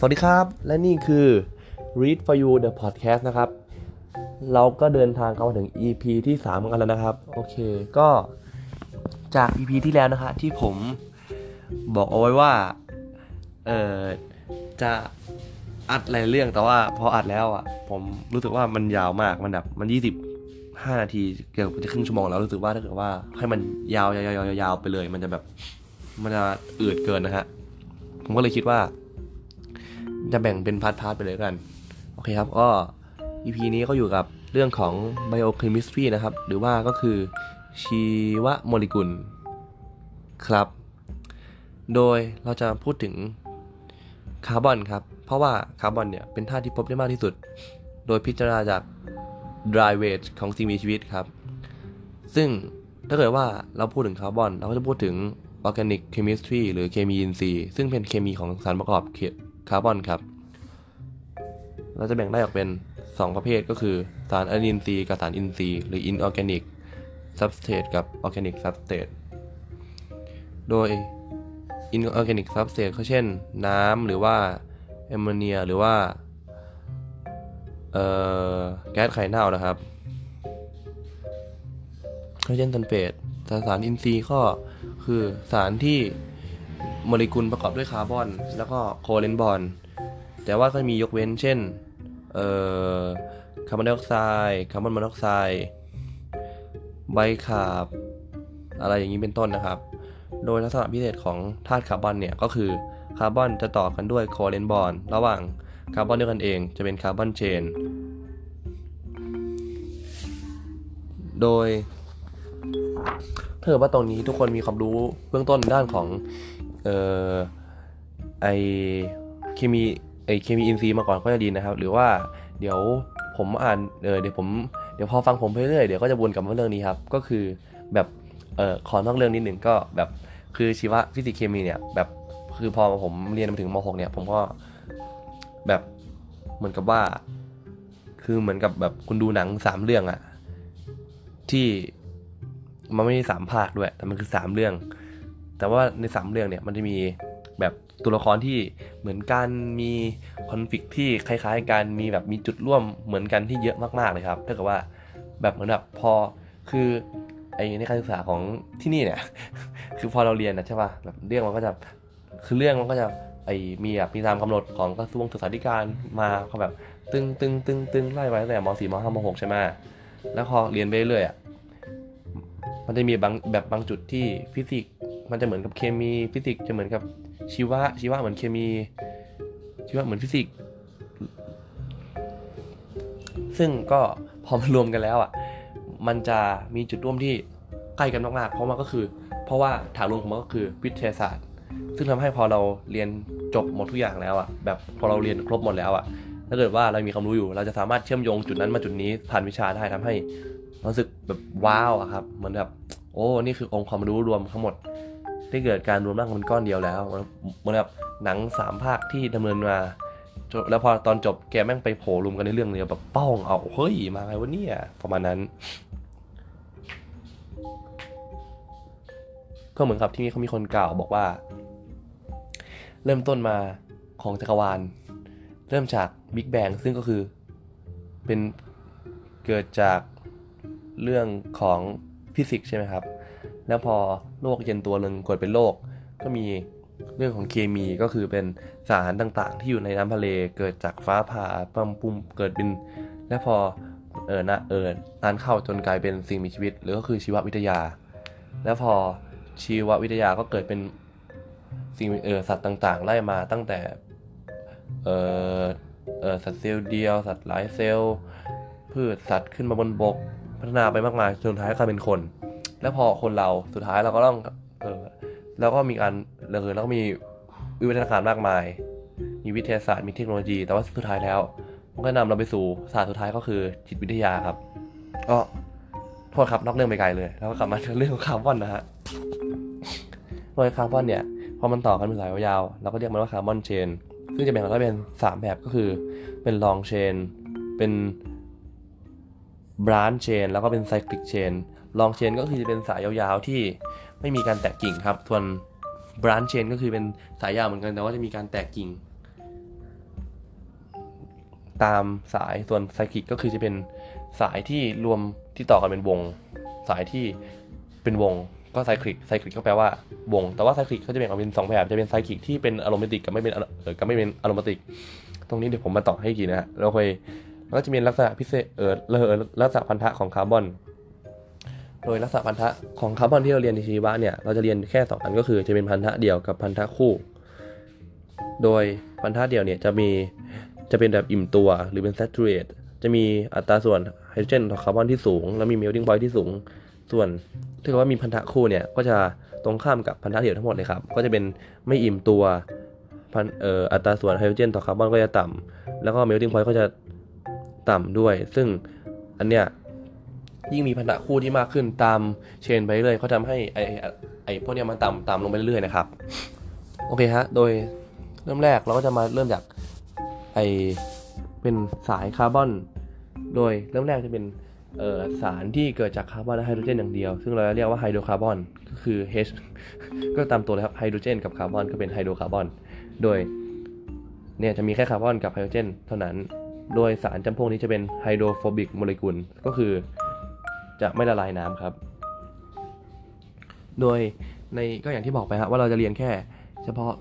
สวัสดีครับ และนี่คือ Read for You the podcast นะครับ เราก็เดินทางเข้ามาถึง EP ที่ 3 กันแล้วนะครับ โอเค ก็จาก EP ที่แล้วนะฮะที่ผมบอกเอาไว้ว่า เออจะอัดหลายเรื่องแต่ว่าพออัดแล้วอะ ผมรู้สึกว่ามันยาวมากมันแบบมัน25นาทีเกือบจะครึ่งชั่วโมงแล้วรู้สึกว่าถ้าเกิดว่าให้มันยาวยาวยาวยาวไปเลย มันจะแบบมันจะอืดเกินนะฮะผมก็เลยคิดว่า จะแบ่งเป็น part ๆไปเลยกัน โอเคครับก็ EP นี้ก็อยู่กับเรื่องของ biochemistry นะครับ หรือว่าก็คือชีวโมเลกุลครับ โดยเราจะพูดถึงคาร์บอนครับ เพราะว่าคาร์บอนเนี่ยเป็นธาตุที่พบได้มากที่สุด โดยพิจารณาจาก dry weight ของสิ่งมีชีวิตครับ ซึ่งถ้าเกิดว่าเราพูดถึงคาร์บอน เราก็จะพูดถึง organic chemistry หรือเคมีอินทรีย์ซึ่งเป็นเคมีของสารประกอบ คาร์บอนครับ เราจะแบ่งได้ออกเป็น 2 ประเภทก็คือสารอะมินทรีย์กับสารอินทรีย์หรือ inorganic substrate กับ organic substrate โดย inorganic substrate ก็เช่น น้ำหรือว่าแอมโมเนียหรือว่าเอ่อแก๊สไข่เน่านะครับก็เช่นซัลเฟตสารอินทรีย์ก็คือสารที่ โมเลกุลประกอบด้วยคาร์บอน แล้วก็ covalent bond แต่ว่าก็มียกเว้นเช่นเอ่อคาร์บอนไดออกไซด์คาร์บอนมอนอกไซด์ไบคาร์บอะไรอย่างนี้เป็นต้นนะครับ โดยลักษณะพิเศษของธาตุคาร์บอนเนี่ยก็คือคาร์บอนจะต่อกันด้วย covalent bond ระหว่างคาร์บอนด้วยกันเองจะเป็น carbon chain โดยถ้าเกิดว่าตรงนี้ทุกคนมีความรู้เบื้องต้นด้านของ ออไอ้เคมีไอ้เคมีอินทรีย์มาก่อนก็จะดีนะครับ หรือว่าเดี๋ยวผมอ่านเออเดี๋ยวผมเดี๋ยวพอฟังผมไปเรื่อยเดี๋ยวก็จะวนกลับมาเรื่องนี้ครับ ก็คือแบบเออขอนอกเรื่องนิดหนึ่งก็แบบคือชีวฟิสิกส์เคมีเนี่ยแบบคือพอผมเรียนมาถึงม .6 เนี่ยผมก็แบบเหมือนกับว่า คือเหมือนกับแบบคุณดูหนังสามเรื่องอะที่มันไม่ใช่สามภาคด้วย แต่มันคือสามเรื่อง แต่ว่าในสามเรื่องเนี่ยมันจะมีแบบตัวละครที่เหมือนกันมีคอนฟ lict ที่คล้ายๆกันมีแบบมีจุดร่วมเหมือนกันที่เยอะมากๆเลยครับถ้าเกิดว่าแบบเหมือนแบบพอคือไอ้ในการศึกษาของที่นี่เนี่ยคือพอเราเรียนนะใช่ป่ะแบบเรื่องมันก็จะคือเรื่องมันก็จะไอ้มีแบบมีตามกำหนดของกระทรวงศึกษาธิการมาเขาแบบตึงตึงตึงตึงไล่ไปตั้งแต่ม .4 ม .5 ม .6 ใช่ไหมแล้วพอเรียนไปเรื่อยอะมันจะมีบางแบบบางจุดที่ฟิสิกส์ มันจะเหมือนกับเคมีฟิสิกส์จะเหมือนกับชีวะชีวะเหมือนเคมี ชีวะเหมือนฟิสิกส์ซึ่งก็พอมารวมกันแล้วอะมันจะมีจุดร่วมที่ใกล้กันมากๆเพราะมันก็คือ เพราะว่าฐานรวมของมันก็คือวิทยาศาสตร์ ซึ่งทำให้พอเราเรียนจบหมดทุกอย่างแล้วอะแบบพอเราเรียนครบหมดแล้วอะถ้าเกิดว่าเรามีความรู้อยู่ เราจะสามารถเชื่อมโยงจุดนั้นมาจุดนี้ผ่านวิชาได้ทำให้รู้สึกแบบว้าวอะครับเหมือนแบบโอ้นี่คือองค์ความรู้รวมทั้งหมด ที่เกิดการรวมร่างกันเป็นก้อนเดียวแล้วเหมือนแบบหนังสามภาคที่ดำเนินมาแล้วพอตอนจบแกแม่งไปโผล่รวมกันในเรื่องเดียวแบบป้องเอาเฮ้ยมาไงวะเนี่ยประมาณนั้น ก็เหมือนกับที่มีเขามีคนกล่าวบอกว่า เริ่มต้นมาของจักรวาล เริ่มจากบิ๊กแบงซึ่งก็คือเป็นเกิดจากเรื่องของฟิสิกส์ใช่ไหมครับ แล้วพอโลกเย็นตัวหนึ่งกดเป็นโลกก็มีเรื่องของเคมีก็คือเป็นสารต่างๆ ที่อยู่ในน้ำทะเลเกิดจากฟ้าผ่าปั๊มปุ่มเกิดเป็นแล้วพอเออนะเออนานเข้าจนกลายเป็นสิ่งมีชีวิต หรือก็คือชีววิทยา แล้วพอชีววิทยาก็เกิดเป็นสิ่งเออสัตว์ต่างๆ ไล่มาตั้งแต่เออเออสัตว์เซลล์เดียว สัตว์หลายเซลล์พืชสัตว์ขึ้นมาบนบก พัฒนาไปมากมายจนสุดท้ายกลายเป็นคน แล้วพอคนเราสุดท้ายเราก็ต้องเออแล้วก็มีการเลยแล้วก็มีวิวัฒนาการมากมาย มีวิทยาศาสตร์มีเทคโนโลยี แต่ว่าสุดท้ายแล้วมันก็นำเราไปสู่ศาสตร์สุดท้ายก็คือจิตวิทยาครับ ก็โทษครับนอกเรื่องไปไกลเลย แล้วก็กลับมาเรื่องของคาร์บอนนะฮะโดยคาร์บอนเนี่ยพอมันต่อกันเป็นสายยาวๆเราก็เรียกมันว่า carbon chain ซึ่งจะแบ่งออกเป็นสามแบบก็คือ เป็น long chain เป็นบรานเชนแล้วก็เป็นไซคลิกเชน ลองเชนก็คือจะเป็นสายยาวๆที่ไม่มีการแตกกิ่งครับ ส่วนบรานเชนก็คือเป็นสายยาวเหมือนกันแต่ว่าจะมีการแตกกิ่ง ตามสายส่วนไซคลิกก็คือจะเป็นสายที่รวมที่ต่อกันเป็นวง สายที่เป็นวงก็ไซคลิกไซคลิกก็แปลว่าวง แต่ว่าไซคลิกเขาจะแบ่งออกเป็นสองแบบจะเป็นไซคลิกที่เป็นอารมณ์ติกกับไม่เป็นเออกับไม่เป็นอารมณ์ติก ตรงนี้เดี๋ยวผมมาต่อให้กีนะฮะเราเคยแล้วก็จะมีลักษณะพิเศษเออลักษณะพันธะของคาร์บอน โดยลักษณะพันธะของคาร์บอนที่เราเรียนในชีวะเนี่ยเราจะเรียนแค่สองอันก็คือจะเป็นพันธะเดี่ยวกับพันธะคู่ โดยพันธะเดี่ยวเนี่ยจะมีจะเป็นแบบอิ่มตัวหรือเป็น saturate จะมีอัตราส่วนไฮโดรเจนต่อคาร์บอนที่สูง แล้วมี melting point ที่สูง ส่วนถ้าเกิดว่ามีพันธะคู่เนี่ยก็จะตรงข้ามกับพันธะเดี่ยวทั้งหมดเลยครับก็จะเป็นไม่อิ่มตัวพันเอ่ออัตราส่วนไฮโดรเจนต่อคาร์บอนก็จะต่ำแล้วก็ melting point ก็จะต่ำด้วย ซึ่งอันเนี้ย ยิ่งมีพันธะคู่ที่มากขึ้นตาม chain ไปเรื่อยเขาทำให้ไอ้ไอ้พวกเนี้ยมันต่ำต่ำลงไปเรื่อยๆนะครับ โอเคฮะ โดยเริ่มแรกเราก็จะมาเริ่มจากไอ้เป็นสายคาร์บอน โดยเริ่มแรกจะเป็นสารที่เกิดจากคาร์บอนและไฮโดรเจนอย่างเดียว ซึ่งเราเรียกว่าไฮโดรคาร์บอนก็คือ H ก็ตามตัวเลยครับไฮโดรเจนกับคาร์บอนก็เป็นไฮโดรคาร์บอน โดยเนี่ยจะมีแค่คาร์บอนกับไฮโดรเจนเท่านั้น โดยสารจำพวกนี้จะเป็น hydrophobic molecule ก็คือ จะไม่ละลายน้ำครับ โดยในก็อย่างที่บอกไปฮะว่าเราจะเรียนแค่ เฉพาะ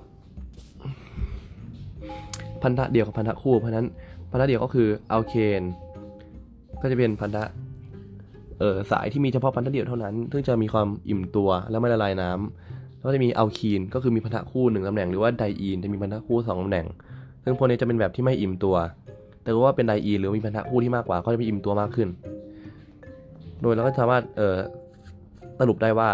พันธะเดี่ยวกับพันธะคู่ เพราะนั้นพันธะเดี่ยวก็คืออัลเคนก็จะเป็นพันธะเออสายที่มีเฉพาะพันธะเดียวเท่านั้น ซึ่งจะมีความอิ่มตัวและไม่ละลายน้ำแล้วก็จะมีอัลคีนก็คือมีพันธะคู่หนึ่งตำแหน่งหรือว่าไดอีนจะมีพันธะคู่สองตำแหน่ง ซึ่งพวกนี้จะเป็นแบบที่ไม่อิ่มตัว แต่ว่าเป็นไดอีนหรือมีพันธะคู่ที่มากกว่าก็จะมีอิ่มตัวมากขึ้น โดยเราก็สามารถเอ่อสรุปได้ว่า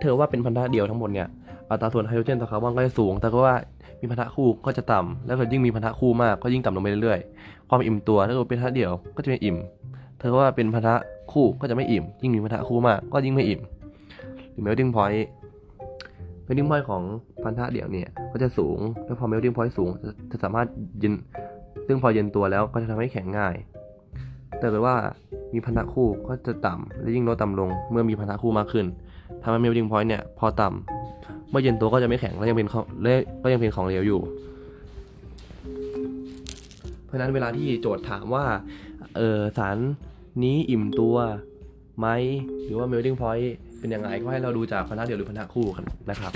เธอว่าเป็นพันธะเดียวทั้งหมดเนี่ยอัตราส่วนไฮโดรเจนต่อคาร์บอนก็จะสูง แต่ก็ว่ามีพันธะคู่ก็จะต่ำแล้วก็ยิ่งมีพันธะคู่มากก็ยิ่งต่ำลงไปเรื่อยๆ ความอิ่มตัวถ้าเกิดเป็นพันธะเดียวก็จะเป็นอิ่ม เธอว่าเป็นพันธะคู่ก็จะไม่อิ่ม ยิ่งมีพันธะคู่มากก็ยิ่งไม่อิ่ม หรือ melting point melting point ของพันธะเดี่ยวเนี่ยก็จะสูง แล้วพอ melting point สูงจะจะสามารถเย็น ซึ่งพอเย็นตัวแล้วก็จะทำให้แข็งง่าย แต่ถ้าว่ามีพันธะคู่ก็จะต่ำและยิ่งลดต่ำลง เมื่อมีพันธะคู่มากขึ้นทำให้ melting point เนี่ยพอต่ำเมื่อเย็นตัวก็จะไม่แข็งและยังเป็นของและก็ยังเป็นของเหลวอยู่ เพราะฉะนั้นเวลาที่โจทย์ถามว่าเออสารนี้อิ่มตัวไหมหรือว่า melting point เป็นยังไงก็ให้เราดูจากพันธะเดียวหรือพันธะคู่กันนะครับ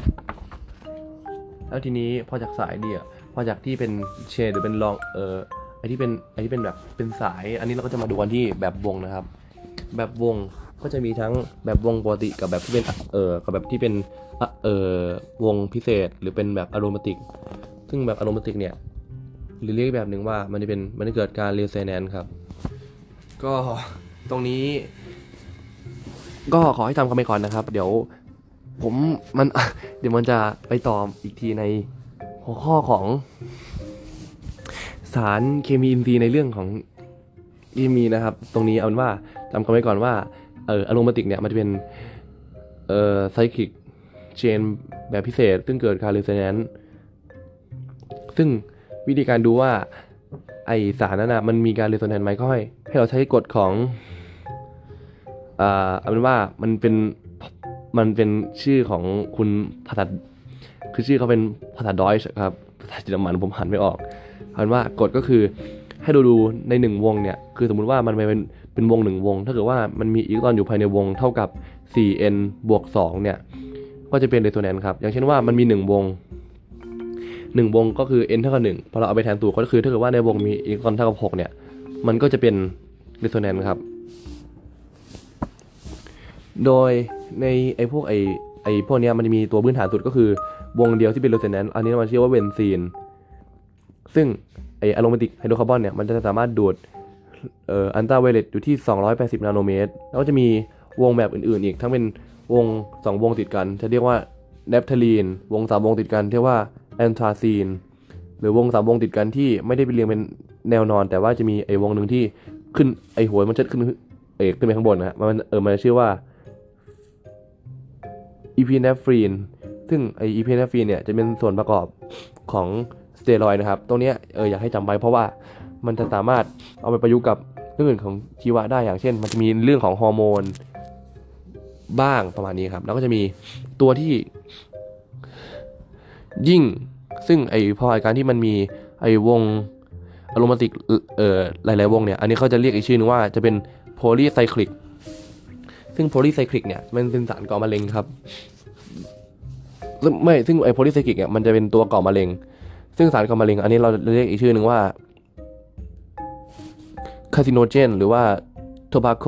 แล้วทีนี้พอจากสายเดี่ยวพอจากที่เป็นเชนหรือเป็นลองเออ ไอที่เป็นไอที่เป็นแบบเป็นสาย อันนี้เราก็จะมาดูกันที่แบบวงนะครับ แบบวงก็จะมีทั้งแบบวงปกติกับแบบที่เป็นเออกับแบบที่เป็นเออวงพิเศษหรือเป็นแบบอารมาติก ซึ่งแบบอารมาติกเนี่ยหรือเรียกอีกแบบหนึ่งว่ามันจะเป็นมันจะเกิดการเรียเซแนนครับ ก็ตรงนี้ ก็ขอให้ทำกันไปก่อนนะครับ เดี๋ยวผมมันเดี๋ยวมันจะไปต่ออีกทีในหัวข้อของ สารเคมีอินทรีย์ในเรื่องของเคมีนะครับ ตรงนี้เอาเป็นว่าจำกันไว้ก่อนว่าเอออะโรมาติกเนี่ยมันจะเป็นเอ่อไซคลิกเชนแบบพิเศษ ซึ่งเกิดการเร s เนนซึ่งวิธีการดูว่าไอสารนั้นนะมันมีการเร s เนนไหมก็ให้ให้เราใช้กฎของอ่าเอาเป็นว่ามันเป็นมันเป็นชื่อของคุณภาษาคือชื่อเขาเป็นภาษาดอยช์ครับภาษาเยอรมันผมหันไม่ออก เอาเป็นว่ากฎก็คือให้ดูดูในหนึ่งวงเนี่ย คือสมมุติว่ามันเป็นเป็นวงหนึ่งวง ถ้าเกิดว่ามันมีอิเล็กตรอนอยู่ภายในวงเท่ากับ 4n บวก 2 เนี่ย ก็จะเป็นเร s โ n น n ครับ อย่างเช่นว่ามันมี 1 วง 1 วงก็คือ n เท่ากับ1พอเราเอาไปแทนสูตรก็คือถ้าเกิดว่าในวงมีอิเล็กตรอนเท่ากับ 6 เนี่ย มันก็จะเป็นเร s โ n น n ครับ โดยในไอพวกไอไอพวกเนี้ยมันจะมีตัวพื้นฐานสุดก็คือวงเดียวที่เป็นเร s โ n น n อันนี้มันชื่อว่าเบนซีน ซึ่งไออะโรมาติกไฮโดรคาร์บอนเนี่ยมันจะสามารถดูดเอ่ออัลตราไวโอเลตอยู่ที่ 280 นาโนเมตร แล้วก็จะมีวงแบบอื่นๆ อีก ทั้งเป็นวง 2 วงติดกัน จะเรียกว่า naphthalene วง 3 วงติดกันเรียกว่า anthracene หรือวง 3 วงติดกันที่ไม่ได้เป็นเรียงเป็นแนวนอน แต่ว่าจะมีไอวงหนึ่งที่ขึ้นไอหัวมันจะขึ้นเอกขึ้นไปข้างบนนะฮะมันเออมันชื่อว่า phenanthrene ซึ่งไอ phenanthrene เนี่ยจะเป็นส่วนประกอบของ สเตียรอยด์นะครับ ตรงนี้เอออยากให้จำไว้เพราะว่ามันจะสามารถเอาไปประยุกต์กับเรื่องอื่นของชีวะได้อย่างเช่น มันจะมีเรื่องของฮอร์โมนบ้างประมาณนี้ครับ แล้วก็จะมีตัวที่ ยิ่งซึ่งไอพอไอการที่มันมีไอวงอะโรมาติกเอ่อหลาย ๆ วงเนี่ย อันนี้เขาจะเรียกอีกชื่อนึงว่าจะเป็น polycyclic ซึ่ง polycyclic เนี่ยมันเป็นสารก่อมะเร็งครับซึ่งไม่ซึ่งไอ polycyclic เนี่ยมันจะเป็นตัวก่อมะเร็ง ซึ่งสารก่อมะเร็ง อันนี้เราเรียกอีกชื่อหนึ่งว่า carcinogen หรือว่า tobacco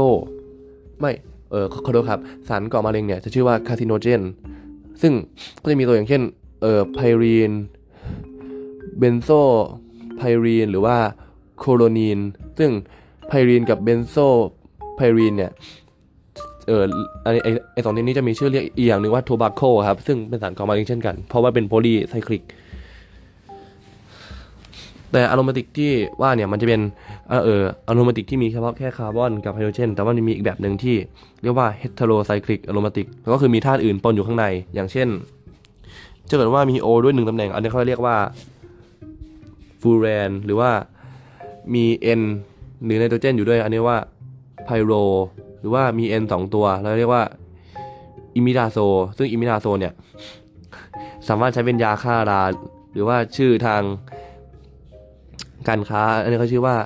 ไม่เออขอโทษครับ สารก่อมะเร็งเนี่ยจะชื่อว่า carcinogenซึ่งก็จะมีตัวอย่างเช่นเอ่อ pyrene benzopyrene หรือว่า coronene ซึ่ง pyrene กับ benzopyrene เนี่ยเออไอไอไอสองตัวนี้จะมีชื่อเรียกอีกอย่างหนึ่งว่า tobacco ครับ ซึ่งเป็นสารก่อมะเร็งเช่นกัน เพราะว่าเป็น polycyclic แต่อะโรมาติกที่ว่าเนี่ยมันจะเป็นเอออะโรมาติกที่มีเฉพาะแค่คาร์บอนกับไฮโดรเจน แต่ว่ามันมีอีกแบบหนึ่งที่เรียกว่าเฮตโรไซคลิกอะโรมาติกก็คือมีธาตุอื่นปนอยู่ข้างใน อย่างเช่นถ้าเกิดว่ามีโอด้วยหนึ่งตำแหน่ง อันนี้เขาเรียกว่าฟูแรนหรือว่ามี N หรือไนโตรเจนอยู่ด้วย อันนี้ว่าไพโรหรือว่ามี N สองตัวเราเรียกว่าอิมิดาโซ ซึ่งอิมิดาโซเนี่ยสามารถใช้เป็นยาฆ่ารา หรือว่าชื่อทาง การค้า อันนี้เขาชื่อว่า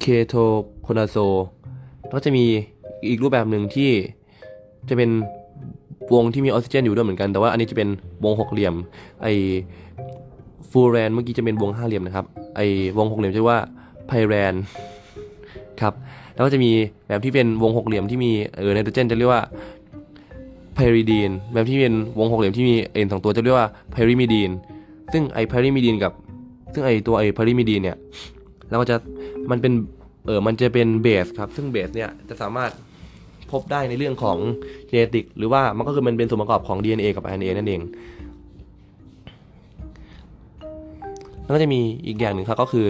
เคโทโคนาโซก็จะมีอีกรูปแบบหนึ่งที่จะเป็นวงที่มีออกซิเจนอยู่ด้วยเหมือนกัน แต่ว่าอันนี้จะเป็นวงหกเหลี่ยม ไอฟูแรนเมื่อกี้จะเป็นวงห้าเหลี่ยมนะครับ ไอวงหกเหลี่ยมชื่อว่าไพแรนครับ แล้วก็จะมีแบบที่เป็นวงหกเหลี่ยมที่มีเออไนโตรเจนจะเรียกว่าไพริดีน แบบที่เป็นวงหกเหลี่ยมที่มีเอ็นสองตัวจะเรียกว่าไพริมิดีน ซึ่งไอไพริมิดีนกับ ซึ่งไอตัวไอไพริมิดีนเนี่ยแล้วก็จะมันเป็นเออมันจะเป็นเบสครับ ซึ่งเบสเนี่ยจะสามารถพบได้ในเรื่องของเจเนติกหรือว่ามันก็คือมันเป็นส่วนประกอบของ DNA กับ RNA นั่นเอง แล้วก็จะมีอีกอย่างหนึ่งครับก็คือ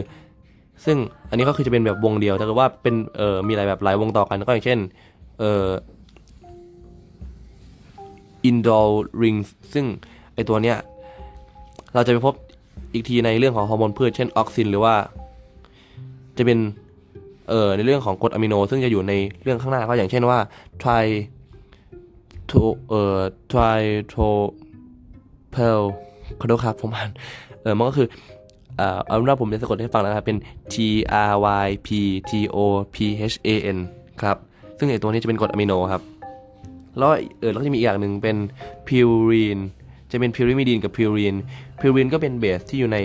ซึ่งอันนี้ก็คือจะเป็นแบบวงเดียวแต่ว่าเป็นเออมีหลายแบบหลายวงต่อกันก็อย่างเช่นเออ indol rings ซึ่งไอตัวเนี้ยเราจะไปพบ อีกทีในเรื่องของฮอร์โมนพืชเช่นออกซิน หรือว่า จะเป็นเอ่อในเรื่องของกรดอะมิโน ซึ่งจะอยู่ในเรื่องข้างหน้าก็อย่างเช่นว่า tri to เอ่อ tri to pel ขอโทษครับผมอ่านเออมันก็คือเอ่อเอาเป็นว่าผมจะสะกดให้ฟังนะครับ เป็น T R Y P T O P H A N ครับ ซึ่งไอตัวนี้จะเป็นกรดอะมิโนครับ แล้วเออแล้วก็จะมีอีกอย่างหนึ่งเป็น purine จะเป็น pyrimidine กับ purine purine ก็เป็นเบสที่อยู่ใน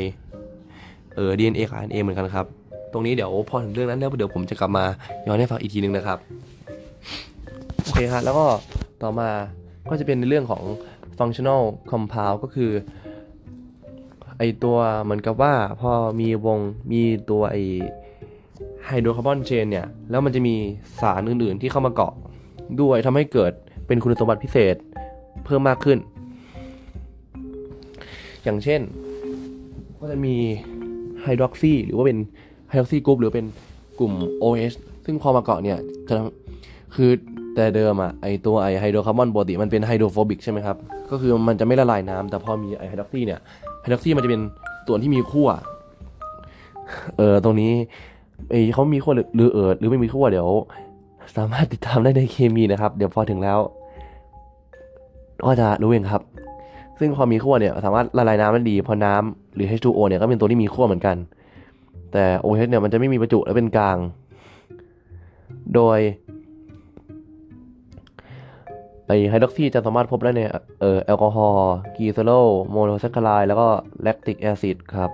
เออ DNA กับ RNA เหมือนกันครับ ตรงนี้เดี๋ยวพอถึงเรื่องนั้นแล้วเดี๋ยวผมจะกลับมาย้อนให้ฟังอีกทีหนึ่งนะครับโอเคครับแล้วก็ต่อมาก็จะเป็นในเรื่องของ functional compound ก็คือไอตัวเหมือนกับว่าพอมีวงมีตัวไอไฮโดรคาร์บอน chain เนี่ย แล้วมันจะมีสารอื่นๆที่เข้ามาเกาะด้วยทำให้เกิดเป็นคุณสมบัติพิเศษเพิ่มมากขึ้น อย่างเช่น ก็จะมีไฮดรอกซีหรือว่าเป็น hydroxy group หรือเป็นกลุ่ม OH ซึ่งพอมาเกาะเนี่ยจะคือแต่เดิมอะไอตัวไอไฮโดรคาร์บอนปกติมันเป็น hydrophobic ใช่ไหมครับ ก็คือมันจะไม่ละลายน้ำแต่พอมีไอไฮดรอกซีเนี่ยไฮดรอกซีมันจะเป็นส่วนที่มีขั้วเออตรงนี้ไอเขามีขั้วหรือหรือเออหรือไม่มีขั้วเดี๋ยว สามารถติดตามได้ในเคมีนะครับ เดี๋ยวพอถึงแล้ว ก็จะรู้เองครับ ซึ่งพอมีขั้วเนี่ยสามารถละลายน้ำได้ดี เพอน้ำหรือ H2O เนี่ยก็เป็นตัวที่มีขั้วเหมือนกัน แต่ OH เนี่ยมันจะไม่มีประจุและเป็นกลาง โดยไอไฮดรอกซีจะสามารถพบได้ในเอ่อแอลกอฮอล์ glycerol monosaccharide แล้วก็ lactic acid ครับ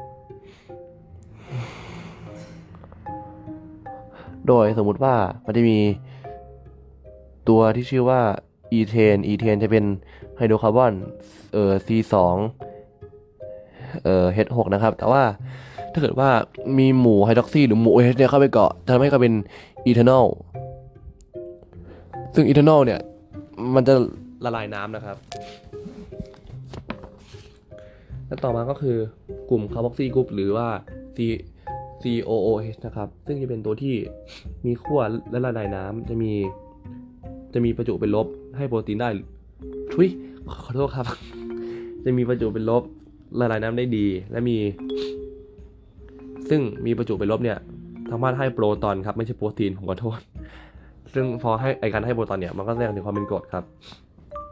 โดยสมมุติว่ามันจะมีตัวที่ชื่อว่า ethane ethane จะเป็นไฮโดรคาร์บอน เอ่อ C2 เอ่อ H6 นะครับ แต่ว่าถ้าเกิดว่ามีหมู่ไฮดรอกซีหรือหมู่ OH เนี่ยเข้าไปเกาะจะทำให้กลายเป็นethanol ซึ่ง ethanol เนี่ย มันจะละลายน้ำนะครับ แล้วต่อมาก็คือกลุ่ม carboxy group หรือว่า C COOH นะครับ ซึ่งจะเป็นตัวที่มีขั้วและละลายน้ำจะมี จะมีประจุเป็นลบให้โปรตีนได้อุ๊ยขอโทษครับ จะมีประจุเป็นลบละลายน้ำได้ดี และมี ซึ่งมีประจุเป็นลบเนี่ยสามารถให้โปรตอนครับไม่ใช่โปรตีนผมขอโทษ ซึ่งพอให้ไอการให้โปรตอนเนี่ยมันก็แสดงถึงความเป็นกรดครับ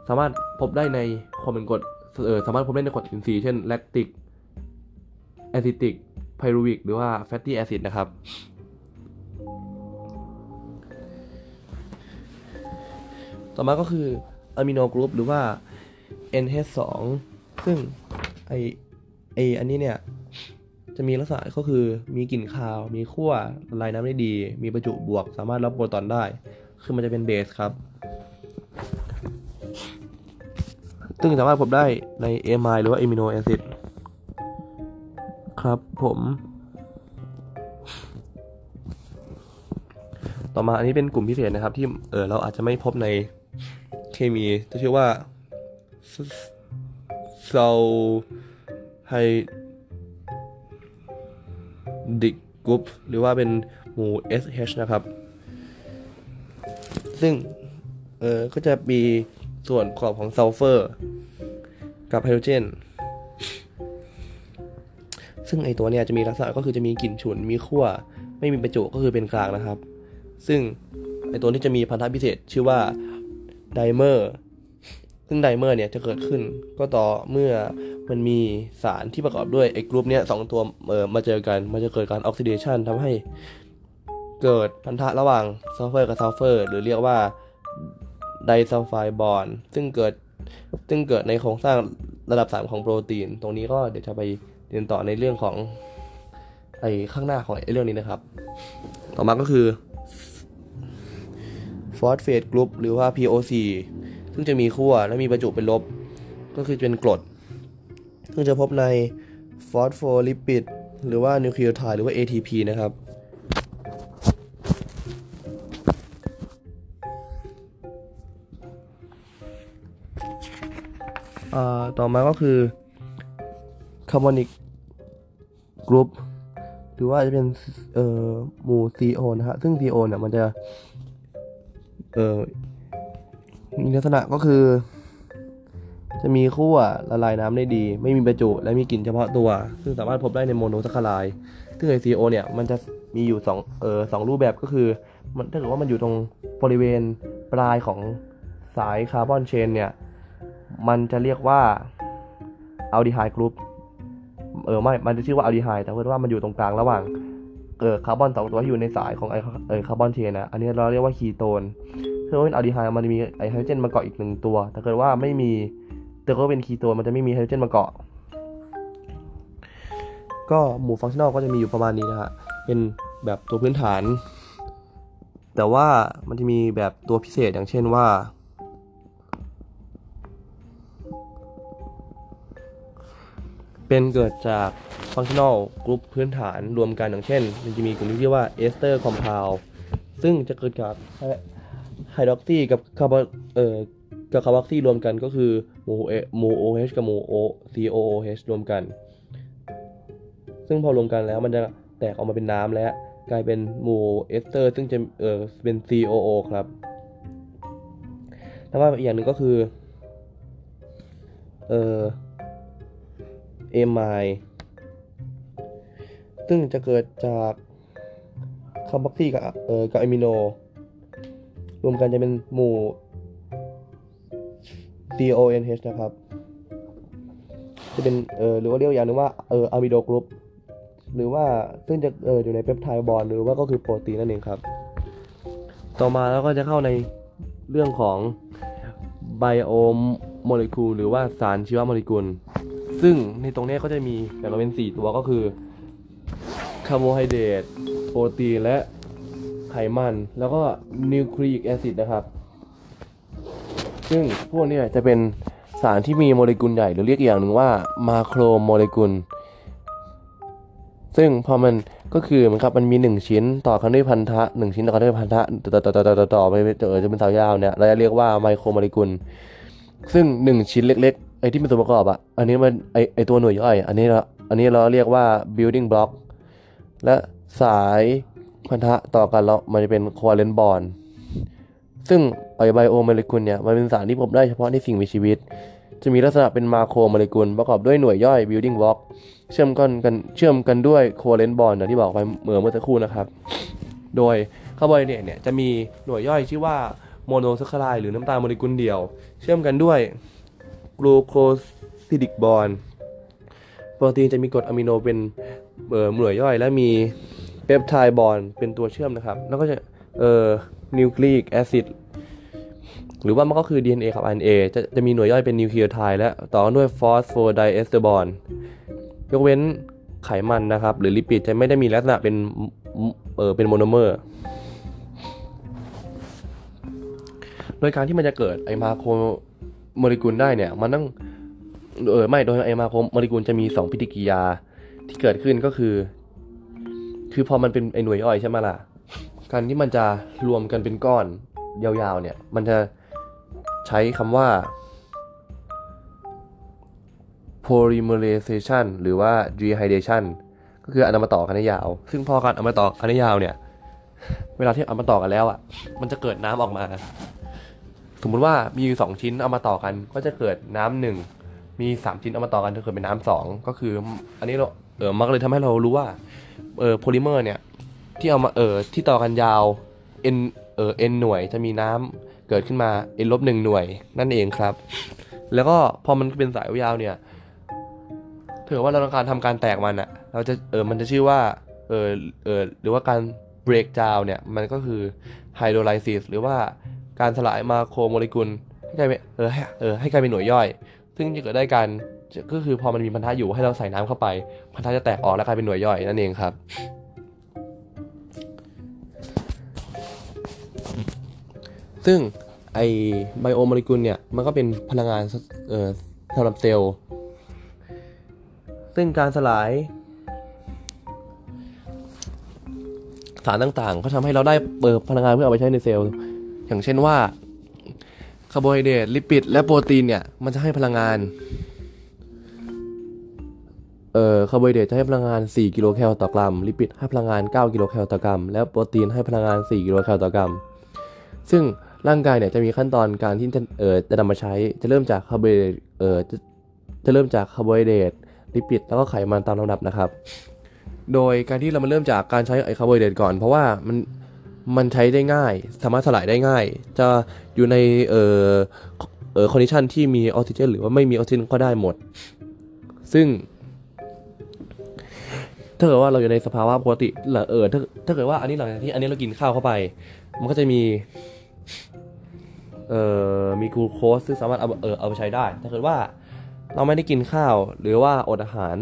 สามารถพบได้ในความเป็นกรดเออสามารถพบได้ในกรดอินทรีย์เช่น lactic acetic pyruvic หรือว่า fatty acid นะครับต่อมาก็คือ amino group หรือว่า NH2 ซึ่งไอไออันนี้เนี่ย จะมีลักษณะก็คือมีกลิ่นคาว มีขั้วละลายน้ำได้ดี มีประจุบวก สามารถรับโปรตอนได้ คือมันจะเป็นเบสครับ ซึ่งสามารถพบได้ในเอมายหรือว่าอมิโนแอซิดครับผม ต่อมาอันนี้เป็นกลุ่มพิเศษนะครับ ที่เออเราอาจจะไม่พบในเคมีจะชื่อว่า sulfhydryl group หรือว่าเป็นหมู่ SH นะครับ ซึ่ง เออก็จะมีส่วนประกอบของซัลเฟอร์ กับไฮโดรเจน ซึ่งไอตัวเนี้ยจะมีลักษณะก็คือจะมีกลิ่นฉุน มีขั้ว ไม่มีประจุก็คือเป็นกลางนะครับ ซึ่งไอตัวนี้จะมีพันธะพิเศษชื่อว่า dimer ซึ่ง dimer เนี่ยจะเกิดขึ้นก็ต่อเมื่อมันมีสารที่ประกอบด้วยไอ้กรุ๊ปเนี้ยสองตัวเออมาเจอกันมันจะเกิดการ oxidation ทำให้เกิดพันธะระหว่างซัลเฟอร์กับซัลเฟอร์ หรือเรียกว่า disulfide bond ซึ่งเกิดซึ่งเกิดในโครงสร้างระดับ 3 ของโปรตีน ตรงนี้ก็เดี๋ยวจะไปเรียนต่อในเรื่องของไอ้ข้างหน้าของไอ้เรื่องนี้นะครับ ต่อมาก็คือฟอสเฟตกรุ๊ปหรือว่า POC ซึ่งจะมีขั้วและมีประจุเป็นลบ ก็คือเป็นกรด ซึ่งจะพบใน phospholipid หรือว่า nucleotide หรือว่า ATP นะครับต่อมาก็คือ carbonyl group หรือว่าจะเป็นเอ่อหมู่ CO นะฮะ ซึ่ง CO เนี่ยมันจะเอ่อ มีลักษณะก็คือ จะมีขั้วละลายน้ำได้ดี ไม่มีประจุและมีกลิ่นเฉพาะตัว ซึ่งสามารถพบได้ในโมโนซัคคารายซึ่งไอ CO เนี่ยมันจะมีอยู่สองเออสองรูปแบบก็คือมันถ้าเกิดว่ามันอยู่ตรงบริเวณปลายของสาย carbon chain เนี่ยมันจะเรียกว่า aldehyde group เออไม่ มันจะชื่อว่าอัลดีไฮด์แต่ว่ามันอยู่ตรงกลางระหว่างเออคาร์บอนสองตัวที่อยู่ในสายของไอเออ carbon chain นะอันนี้เราเรียกว่าคีโตน ถ้าเป็นอัลดีไฮด์มันจะมีไอไฮโดรเจนมาเกาะอีกหนึ่งตัว แต่เกิดว่าไม่มีแต่ก็เป็นคีโตนมันจะไม่มีไฮโดรเจนมาเกาะ ก็หมู่ functional ก็จะมีอยู่ประมาณนี้นะฮะ เป็นแบบตัวพื้นฐาน แต่ว่ามันจะมีแบบตัวพิเศษอย่างเช่นว่า เป็นเกิดจาก functional group พื้นฐานรวมกันอย่างเช่น มันจะมีกลุ่มที่เรียกว่า ester complex ซึ่งจะเกิดจากไฮ ดรอกซีกับคาร์บอนเอ่อกับ carboxy รวมกันก็คือหมู่เอหมู่ OH กับหมู่โอCOOH รวมกัน ซึ่งพอรวมกันแล้วมันจะแตกออกมาเป็นน้ำและกลายเป็นหมู่เอสเตอร์ ซึ่งจะเออเป็น COO ครับแล้วว่าอีกอย่างหนึ่งก็คือเออ amide ซึ่งจะเกิดจาก carboxy กับเออกับอะมิโน รวมกันจะเป็นหมู่ CONH นะครับ จะเป็นเออหรือว่าเรียกอย่างนึงว่าเออ amido group หรือว่าซึ่งจะเอออยู่ใน peptide bond หรือว่าก็คือโปรตีนนั่นเองครับ ต่อมาแล้วก็จะเข้าในเรื่องของ biomolecule หรือว่าสารชีวโมเลกุล ซึ่งในตรงนี้ก็จะมีแบ่งเป็น 4 ตัวก็คือคาร์โบไฮเดรตโปรตีนและ ไขมัน แล้วก็นิวคลีอิกแอซิดนะครับ ซึ่งพวกนี้จะเป็นสารที่มีโมเลกุลใหญ่หรือเรียกอย่างหนึ่งว่ามาโครโมเลกุล ซึ่งพอมันก็คือมันครับมันมี 1 ชิ้นต่อกันด้วยพันธะ1ชิ้นต่อกันด้วยพันธะต่อต่อต่อต่อต่อต่อไปเจอจะเป็นสาวยาวเนี่ยเราจะเรียกว่าไมโครโมเลกุล ซึ่ง 1 ชิ้นเล็กๆไอ้ที่เป็นส่วนประกอบอะอันนี้มันไอไอตัวหน่วยย่อย อันนี้เราอันนี้เราเรียกว่า building block และสาย พันธะต่อกันแล้วมันจะเป็น covalent bond ซึ่งไอ biomolecule เนี่ยมันเป็นสารที่พบได้เฉพาะในสิ่งมีชีวิต จะมีลักษณะเป็น macromolecule ประกอบด้วยหน่วยย่อย building block เชื่อมกันกันเชื่อมกันด้วย covalent bond อย่างที่บอกไปเมื่อเมื่อสักครู่นะครับ โดยคาร์โบไฮเดรตเนี่ยจะมีหน่วยย่อยชื่อว่าโมโนซัคคารายหรือน้ำตาลโมเลกุลเดียว เชื่อมกันด้วย glyco sidic bond โปรตีนจะมีกรดอะมิโนเป็นเอ่อหน่วยย่อยและมี peptide bond เป็นตัวเชื่อมนะครับ แล้วก็จะเอ่อ nucleic acid หรือว่ามันก็คือ DNA กับ RNA จะจะมีหน่วยย่อยเป็นนิวคลีโอไทด์และต่อด้วย phosphodiester bond ยกเว้นไขมันนะครับ หรือ lipid จะไม่ได้มีลักษณะเป็นเออเป็นโมโนเมอร์ โดยการที่มันจะเกิดไอมาโครโมเลกุลได้เนี่ยมันต้องเออไม่โดยไอมาโครโมเลกุลจะมีสองปฏิกิริยาที่เกิดขึ้นก็คือ คือพอมันเป็นไอหน่วยย่อยใช่ไหมล่ะ การที่มันจะรวมกันเป็นก้อนยาวๆเนี่ย มันจะใช้คำว่า polymerization หรือว่า dehydration ก็คืออันเอามาต่อกันให้ยาว ซึ่งพอการเอามาต่อกันให้ยาวเนี่ย เวลาที่เอามาต่อกันแล้วอะ มันจะเกิดน้ำออกมา สมมุติว่ามีอยู่สองชิ้นเอามาต่อกัน ก็จะเกิดน้ำหนึ่งมีสามชิ้นเอามาต่อกันจะเกิดเป็นน้ำสองก็คือ อันนี้เราเออมันก็เลยทำให้เรารู้ว่า เออโพลิเมอร์เนี่ยที่เอามาเออที่ต่อกันยาว n เออ n หน่วยจะมีน้ำเกิดขึ้นมา n ลบหนึ่งหน่วยนั่นเองครับ แล้วก็พอมันเป็นสายยาวเนี่ยถ้าเกิดว่าเราต้องการทำการแตกมันอะเราจะเออมันจะชื่อว่าเออเออหรือว่าการ break down เนี่ยมันก็คือ hydrolysis หรือว่าการสลายมาโครโมเลกุลให้กลายเป็นเออให้เออให้กลายเป็นหน่วยย่อย ซึ่งจะเกิดได้การ ก็คือพอมันมีพันธะอยู่ให้เราใส่น้ำเข้าไป พันธะจะแตกออกแล้วกลายเป็นหน่วยย่อยนั่นเองครับ ซึ่งไอไบโอโมเลกุลเนี่ยมันก็เป็นพลังงานเอ่อสำหรับเซลล์ซึ่งการสลาย สารต่างๆ ก็ทำให้เราได้เปิดพลังงานเพื่อเอาไปใช้ในเซลล์ อย่างเช่นว่าคาร์โบไฮเดรต lipid และโปรตีนเนี่ยมันจะให้พลังงาน เอ่อคาร์โบไฮเดรตจะให้พลังงาน 4 กิโลแคลต่อกรัม lipid ให้พลังงาน 9 กิโลแคลต่อกรัม แล้วโปรตีนให้พลังงาน 4 กิโลแคลต่อกรัม ซึ่งร่างกายเนี่ยจะมีขั้นตอนการที่จะเอ่อจะนำมาใช้ จะเริ่มจากคาร์โบไฮเดรตเอ่อจะจะเริ่มจากคาร์โบไฮเดรต lipid แล้วก็ไขมันตามลำดับนะครับ โดยการที่เรามาเริ่มจากการใช้ไอคาร์โบไฮเดรตก่อน เพราะว่ามันมันใช้ได้ง่าย สามารถสลายได้ง่าย จะอยู่ในเอ่อเอ่อ condition ที่มีออกซิเจนหรือว่าไม่มีออกซิเจนก็ได้หมด ซึ่ง ถ้าเกิดว่าเราอยู่ในสภาวะปกติหรือเออถ้าถ้าเกิดว่าอันนี้หลังจากที่อันนี้เรากินข้าวเข้าไป มันก็จะมีเอ่อมีกลูโคสซึ่งสามารถเอาเออเอาไปใช้ได้ ถ้าเกิดว่าเราไม่ได้กินข้าวหรือว่าอดอาหาร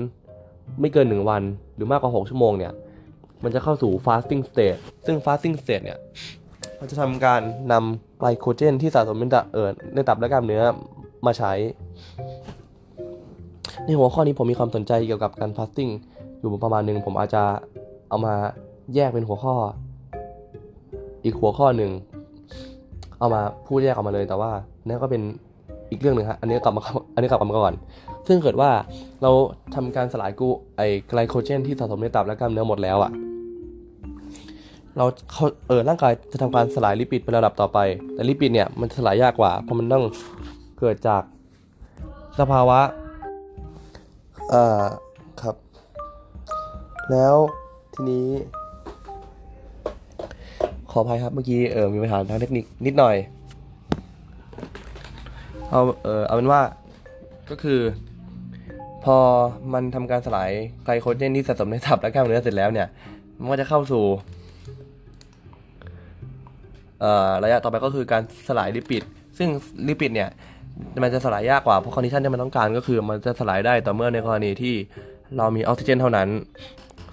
ไม่เกินหนึ่งวันหรือมากกว่า 6 ชั่วโมงเนี่ย มันจะเข้าสู่ fasting state ซึ่ง fasting state เนี่ย มันจะทำการนำไกลโคเจนที่สะสมในตับเออในตับและกล้ามเนื้อมาใช้ ในหัวข้อนี้ผมมีความสนใจเกี่ยวกับการ fasting อยู่ประมาณหนึ่งผมอาจจะเอามาแยกเป็นหัวข้อ อีกหัวข้อหนึ่งเอามาพูดแยกออกมาเลยแต่ว่านั่นก็เป็นอีกเรื่องหนึ่งฮะอันนี้กลับมาอันนี้กลับมาก่อน ซึ่งเกิดว่าเราทำการสลายกูไอไกลโคเจนที่สะสมในตับและกล้ามเนื้อหมดแล้วอะ่ะเราเขาเออร่างกายจะทำการสลายลิปิดเป็นระดับต่อไป แต่ลิปิดเนี่ยมันสลายยากกว่าเพราะมันต้องเกิดจากสภาวะเอ่อ แล้วทีนี้ ขออภัยครับเมื่อกี้เออมีปัญหาทางเทคนิคนิดหน่อย เอาเออเอาเป็นว่าก็คือ พอมันทำการสลายไกลโคเจนที่สะสมในตับและกล้ามเนื้อเสร็จแล้วเนี่ย มันก็จะเข้าสู่เอ่อระยะต่อไปก็คือการสลายลิปิด ซึ่งlipid เนี่ยมันจะสลายยากกว่าเพราะ condition ที่มันต้องการก็คือ มันจะสลายได้ต่อเมื่อในกรณีที่เรามีออกซิเจนเท่านั้น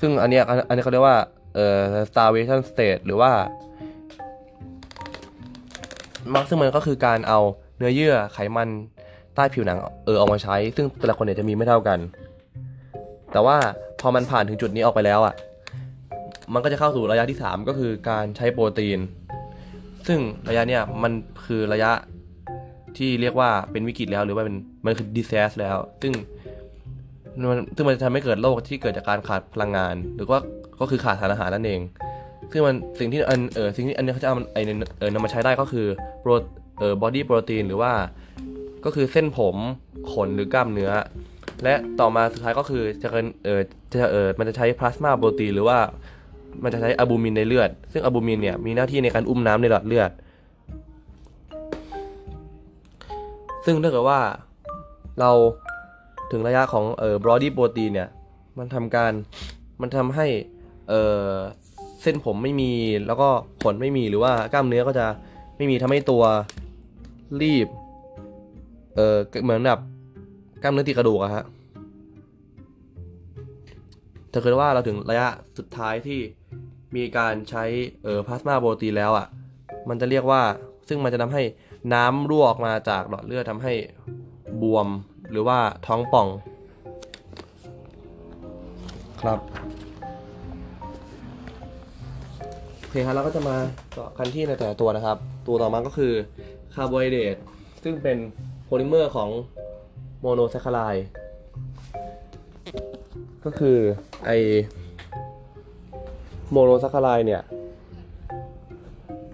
ซึ่งอันเนี้ยอันนี้เขาเรียกว่าเอ่อ starvation state หรือว่ามักซึ่งมันก็คือการเอาเนื้อเยื่อไขมันใต้ผิวหนังเออออกมาใช้ ซึ่งแต่ละคนเนี่ยจะมีไม่เท่ากัน แต่ว่าพอมันผ่านถึงจุดนี้ออกไปแล้วอะ มันก็จะเข้าสู่ระยะที่ 3 ก็คือการใช้โปรตีน ซึ่งระยะเนี่ยมันคือระยะที่เรียกว่าเป็นวิกฤตแล้วหรือว่าเป็นมันคือ disaster แล้ว ซึ่ง มันซึ่งมันจะทำให้เกิดโรคที่เกิดจากการขาดพลังงาน หรือว่าก็คือขาดสารอาหารนั่นเอง ซึ่งมันสิ่งที่อันเออสิ่งที่อันนี้เขาจะเอาไอเออนำมาใช้ได้ก็คือโปรเออบอดี้โปรตีนหรือว่าก็คือเส้นผมขนหรือกล้ามเนื้อ และต่อมาสุดท้ายก็คือจะเกินเออจะเออมันจะใช้พลาสมาโปรตีนหรือว่ามันจะใช้อะบูมินในเลือด ซึ่งอะบูมินเนี่ยมีหน้าที่ในการอุ้มน้ำในหลอดเลือด ซึ่งถ้าเกิดว่าเรา ถึงระยะของเอ่อบรอดี้โปรตีนเนี่ย มันทำการมันทำให้เอ่อเส้นผมไม่มีแล้วก็ขนไม่มีหรือว่ากล้ามเนื้อก็จะไม่มีทำให้ตัวรีบเออเหมือนแบบกล้ามเนื้อติดกระดูกอะฮะถ้าเกิดว่าเราถึงระยะสุดท้ายที่มีการใช้เอ่อ plasma protein แล้วอะมันจะเรียกว่าซึ่งมันจะทำให้น้ำรั่วออกมาจากหลอดเลือดทำให้บวม หรือว่าท้องป่อง ครับโอเคครับเราก็จะมาเจาะกันที่ในแต่ละตัวนะครับ ตัวต่อมาก็คือคาร์โบไฮเดรตซึ่งเป็นโพลิเมอร์ของโมโนแซคคาไลด์ก็คือไอโมโนแซคคาไลด์เนี่ย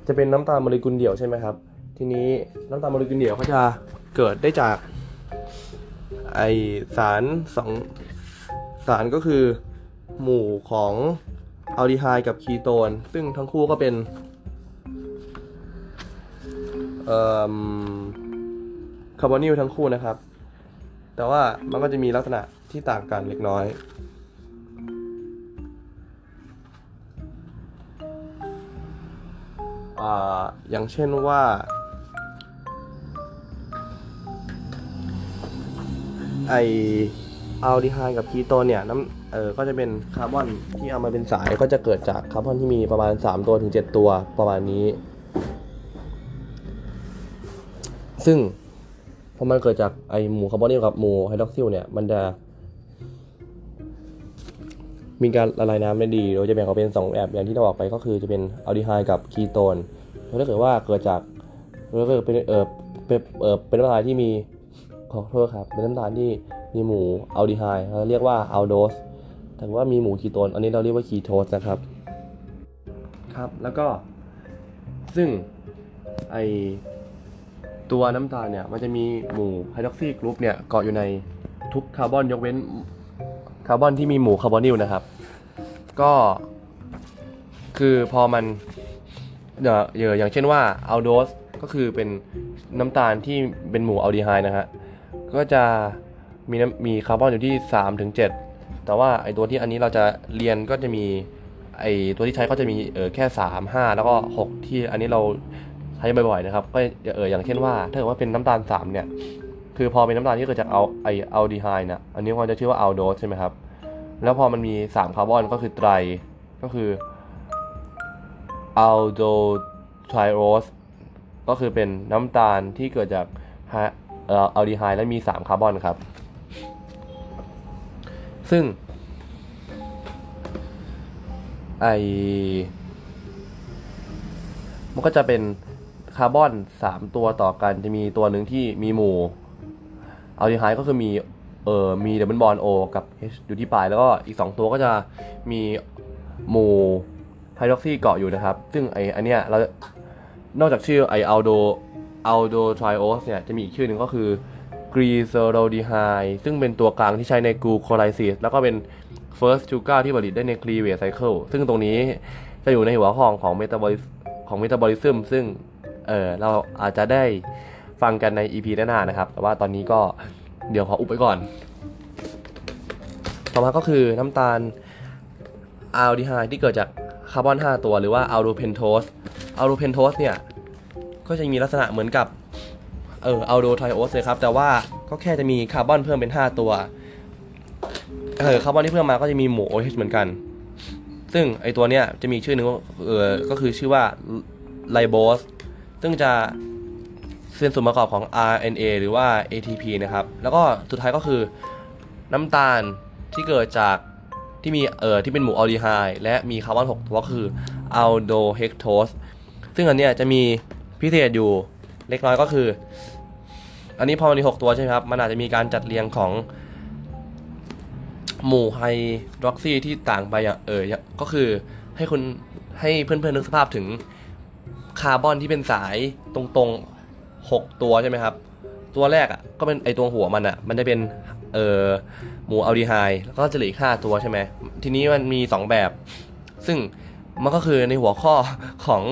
จะเป็นน้ำตาลโมเลกุลเดี่ยวใช่ไหมครับ ทีนี้น้ำตาลโมเลกุลเดี่ยวก็จะเกิดได้จาก ไอสารสองสารก็คือหมู่ของอัลดีไฮด์กับคีโตน ซึ่งทั้งคู่ก็เป็นcarbonyl ทั้งคู่นะครับ แต่ว่ามันก็จะมีลักษณะที่ต่างกันเล็กน้อยอย่างเช่นว่า ไออัลดีไฮด์กับคีโตนเนี่ยน้ำเออก็จะเป็นคาร์บอนที่เอามาเป็นสายก็จะเกิดจากคาร์บอนที่มีประมาณ 3 ตัวถึง 7 ตัวประมาณนี้ ซึ่งพอมันเกิดจากไอหมู่ carbonyl กับหมู่ hydroxyl เนี่ยมันจะ มีการละลายน้ำได้ดี โดยจะแบ่งออกเป็น 2 แบบอย่างที่เราบอกไปก็คือจะเป็นอัลดีไฮด์กับคีโตนแล้วถ้าเกิดว่าเกิดจากแล้วก็เป็นเออเป็นเออเป็นน้ำลายที่มี ขอโทษครับเป็นน้ำตาลที่มีหมู่อัลดีไฮด์เราเรียกว่า aldoseแต่ว่ามีหมู่คีโตนอันนี้เราเรียกว่า ketose นะครับ ครับแล้วก็ ซึ่งไอตัวน้ำตาลเนี่ยมันจะมีหมู่ hydroxy group เนี่ยเกาะอยู่ในทุกคาร์บอนยกเว้นคาร์บอนที่มีหมู่คาร์บอนิลนะครับ ก็คือพอมันเดี๋ยวอย่างเช่นว่า aldose ก็คือเป็นน้ำตาลที่เป็นหมู่อัลดีไฮด์นะฮะ ก็จะมีมีคาร์บอนอยู่ที่3ถึง7แต่ว่าไอตัวที่อันนี้เราจะเรียนก็จะมีไอตัวที่ใช้ก็จะมีเออแค่ 3 5 แล้วก็ 6 ที่อันนี้เราใช้บ่อยๆนะครับ ก็เอออย่างเช่นว่า ถ้าเกิดว่าเป็นน้ำตาล 3 เนี่ย คือพอเป็นน้ำตาลที่เกิดจากเอาไออัลดีไฮด์นะอันนี้มันจะชื่อว่า aldose ใช่ไหมครับ แล้วพอมันมี 3 คาร์บอนก็คือ tri ก็คือ aldotrioseก็คือเป็นน้ำตาลที่เกิดจาก อ่ออัลดีไฮด์และมี 3 คาร์บอนครับ ซึ่งไอมันก็จะเป็นคาร์บอน 3 ตัวต่อกันจะมีตัวหนึ่งที่มีหมู่อัลดีไฮด์ก็คือมีเอ่อมี double bond O กับ H อยู่ที่ปลายแล้วก็อีก 2 ตัวก็จะมีหมู่ไฮดรอกซีเกาะอยู่นะครับ ซึ่งไออันเนี้ยเรานอกจากชื่อไอ aldo aldotriose เนี่ยจะมีอีกชื่อหนึ่งก็คือ glyceraldehyde ซึ่งเป็นตัวกลางที่ใช้ใน glycolysis แล้วก็เป็น first sugar ที่ผลิตได้ใน Calvin cycle ซึ่งตรงนี้จะอยู่ในหัวข้อของ metabolic ของ metabolism ซึ่งเออเราอาจจะได้ฟังกันใน EP หน้าๆนะครับ แต่ว่าตอนนี้ก็เดี๋ยวขออุบไว้ก่อน ต่อมาก็คือน้ำตาลอัลดีไฮด์ที่เกิดจากคาร์บอน 5 ตัวหรือว่า aldopentose aldopentose เนี่ย ก็จะมีลักษณะเหมือนกับเออ aldotriose เลยครับ แต่ว่าก็แค่จะมีคาร์บอนเพิ่มเป็น 5 ตัวเออคาร์บอนที่เพิ่มมาก็จะมีหมู่ OH เหมือนกัน ซึ่งไอตัวเนี้ยจะมีชื่อหนึ่งเออก็คือชื่อว่า ribose ซึ่งจะเป็นส่วนประกอบของ RNA หรือว่า ATP นะครับ แล้วก็สุดท้ายก็คือน้ำตาลที่เกิดจากที่มีเอ่อที่เป็นหมู่อัลดีไฮด์และมีคาร์บอน6ตัวก็คือ aldohexose ซึ่งอันเนี้ยจะมี พิเศษอยู่เล็กน้อยก็คือ อันนี้พอมันมี6ตัวใช่ไหมครับ มันอาจจะมีการจัดเรียงของหมู่ไฮดรอกซี่ที่ต่างไปอย่างเออก็คือให้คุณให้เพื่อนๆนึกสภาพถึงคาร์บอนที่เป็นสายตรงๆ 6 ตัวใช่ไหมครับ ตัวแรกอะก็เป็นไอตัวหัวมันอะ มันจะเป็นเอ่อหมู่อัลดีไฮด์แล้วก็จะเหลืออีก5ตัวใช่ไหมทีนี้มันมี 2 แบบ ซึ่งมันก็คือในหัวข้อของ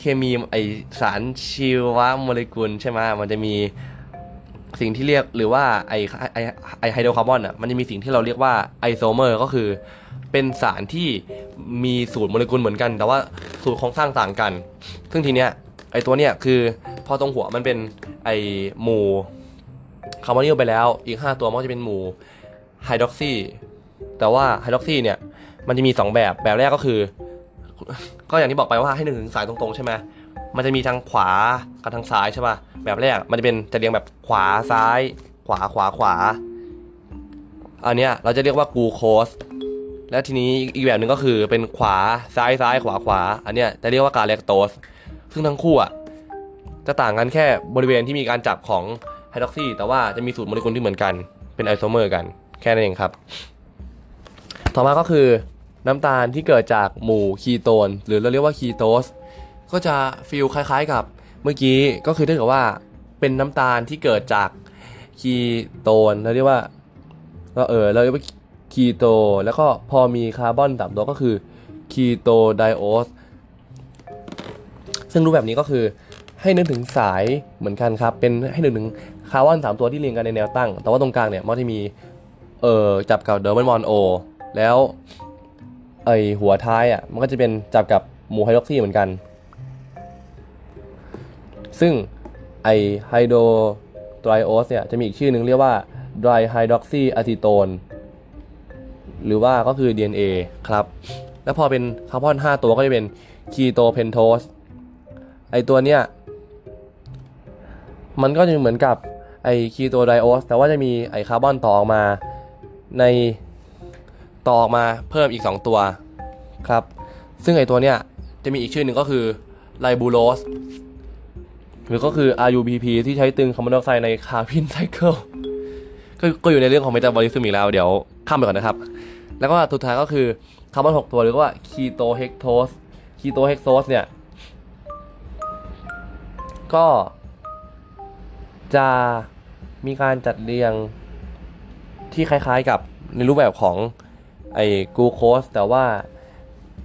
เคมีไอสารชีวโมเลกุลใช่ไหมมันจะมีสิ่งที่เรียกหรือว่าไอไอไอไฮโดรคาร์บอนอะมันจะมีสิ่งที่เราเรียกว่าไอโซเมอร์ก็คือ เป็นสารที่มีสูตรโมเลกุลเหมือนกัน แต่ว่าสูตรโครงสร้างต่างกัน ซึ่งทีเนี้ยไอตัวเนี้ยคือพอตรงหัวมันเป็นไอหมู่คาร์บอนิลไปแล้ว อีก 5 ตัวมันก็จะเป็นหมู่ไฮดรอกซีแต่ว่าไฮดรอกซีเนี่ยมันจะมี 2 แบบแบบแรกก็คือ ก็อย่างที่บอกไปว่าให้นึกถึงสายตรงๆใช่ไหมมันจะมีทางขวากับทางซ้ายใช่ป่ะแบบแรกมันจะเป็นจะเรียงแบบขวาซ้าย ขวาขวาขวา อันเนี้ยเราจะเรียกว่ากูโคสและทีนี้อีกแบบหนึ่งก็คือเป็นขวาซ้ายซ้ายขวาขวา อันเนี้ยจะเรียกว่ากาแลกโตสซึ่งทั้งคู่อะจะต่างกันแค่บริเวณที่มีการจับของไฮดรอกซีแต่ว่าจะมีสูตรโมเลกุลที่เหมือนกันเป็นไอโซเมอร์กันแค่นั้นเองครับ ต่อมาก็คือ น้ำตาลที่เกิดจากหมู่คีโตน หรือเราเรียกว่า ketose ก็จะ feel คล้ายๆกับเมื่อกี้ก็คือถ้าเกิดว่าเป็นน้ำตาลที่เกิดจากคีโตนเราเรียกว่าก็เออเราเรียกว่าคีโต แล้วก็พอมีคาร์บอนสามตัวก็คือ ketotriose ซึ่งรูปแบบนี้ก็คือให้นึกถึงสายเหมือนกันครับ เป็นให้นึกถึงคาร์บอนสามตัวที่เรียงกันในแนวตั้ง แต่ว่าตรงกลางเนี่ยมันจะมีเออจับกับเดอร์มันมอนโอแล้ว ไอหัวท้ายอะมันก็จะเป็นจับกับหมู่ไฮดรอกซีเหมือนกัน ซึ่งไอ ketotriose เนี่ยจะมีอีกชื่อหนึ่งเรียกว่า dihydroxyacetone หรือว่าก็คือ DHA ครับ แล้วพอเป็นคาร์บอน 5 ตัวก็จะเป็น ketopentose ไอตัวเนี้ยมันก็จะเหมือนกับไอ ketotriose แต่ว่าจะมีไอคาร์บอนต่อออกมาใน ต่อออกมาเพิ่มอีก 2 ตัวครับ ซึ่งไอตัวเนี้ยจะมีอีกชื่อหนึ่งก็คือ ribulose หรือก็คือ RuBP ที่ใช้ตรึงคาร์บอนไดออกไซด์ใน Calvin cycle ก็ก็อยู่ในเรื่องของ metabolism อีกแล้วเดี๋ยวข้ามไปก่อนนะครับ แล้วก็สุดท้ายก็คือคาร์บอน6ตัวหรือว่า ketohexose ketohexose เนี่ย ก็จะมีการจัดเรียงที่คล้ายๆกับในรูปแบบของ ไอ้กลูโคสแต่ว่า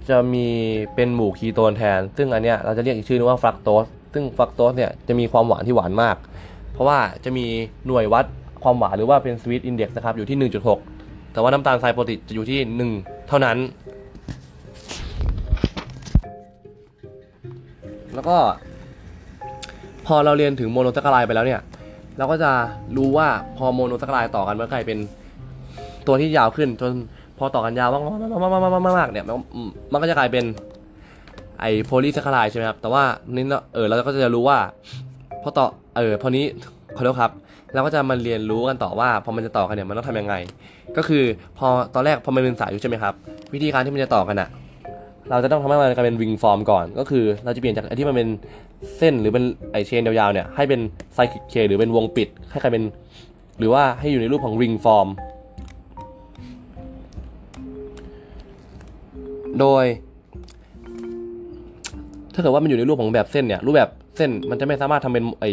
จะมีเป็นหมู่คีโตนแทน ซึ่งอันเนี้ยเราจะเรียกอีกชื่อนึงว่าฟรักโตส ซึ่งฟรักโตสเนี่ยจะมีความหวานที่หวานมาก เพราะว่าจะมีหน่วยวัดความหวานหรือว่าเป็นสวีทอินเด็กซ์นะครับอยู่ที่ 1.6 แต่ว่าน้ำตาลทรายปกติจะอยู่ที่ 1 เท่านั้น แล้วก็ พอเราเรียนถึงโมโนแซคคาไรไปแล้วเนี่ย เราก็จะรู้ว่าพอโมโนแซคคาไรต่อกันมันกลายเป็นตัวที่ยาวขึ้นจน พอต่อกันยาวมากๆๆๆๆเนี่ยมันก็จะกลายเป็นไอโพลีแซคคาไรด์ใช่ไหมครับแต่ว่านี่เออเราก็จะรู้ว่าพอต่อเออพอนี้ขอโทษครับเราก็จะมาเรียนรู้กันต่อว่าพอมันจะต่อกันเนี่ยมันต้องทำยังไง ก็คือพอตอนแรกพอมันเป็นสายอยู่ใช่ไหมครับ วิธีการที่มันจะต่อกันอะเราจะต้องทำให้มันกลายเป็น ring form ก่อน ก็คือเราจะเปลี่ยนจากไอที่มันเป็นเส้นหรือเป็นไอ chain ยาวๆเนี่ยให้เป็น cyclic chain หรือเป็นวงปิดให้กลายเป็น หรือว่าให้อยู่ในรูปของ ring form โดย ถ้าเกิดว่ามันอยู่ในรูปของแบบเส้นเนี่ย รูปแบบเส้นมันจะไม่สามารถทำเป็นไอ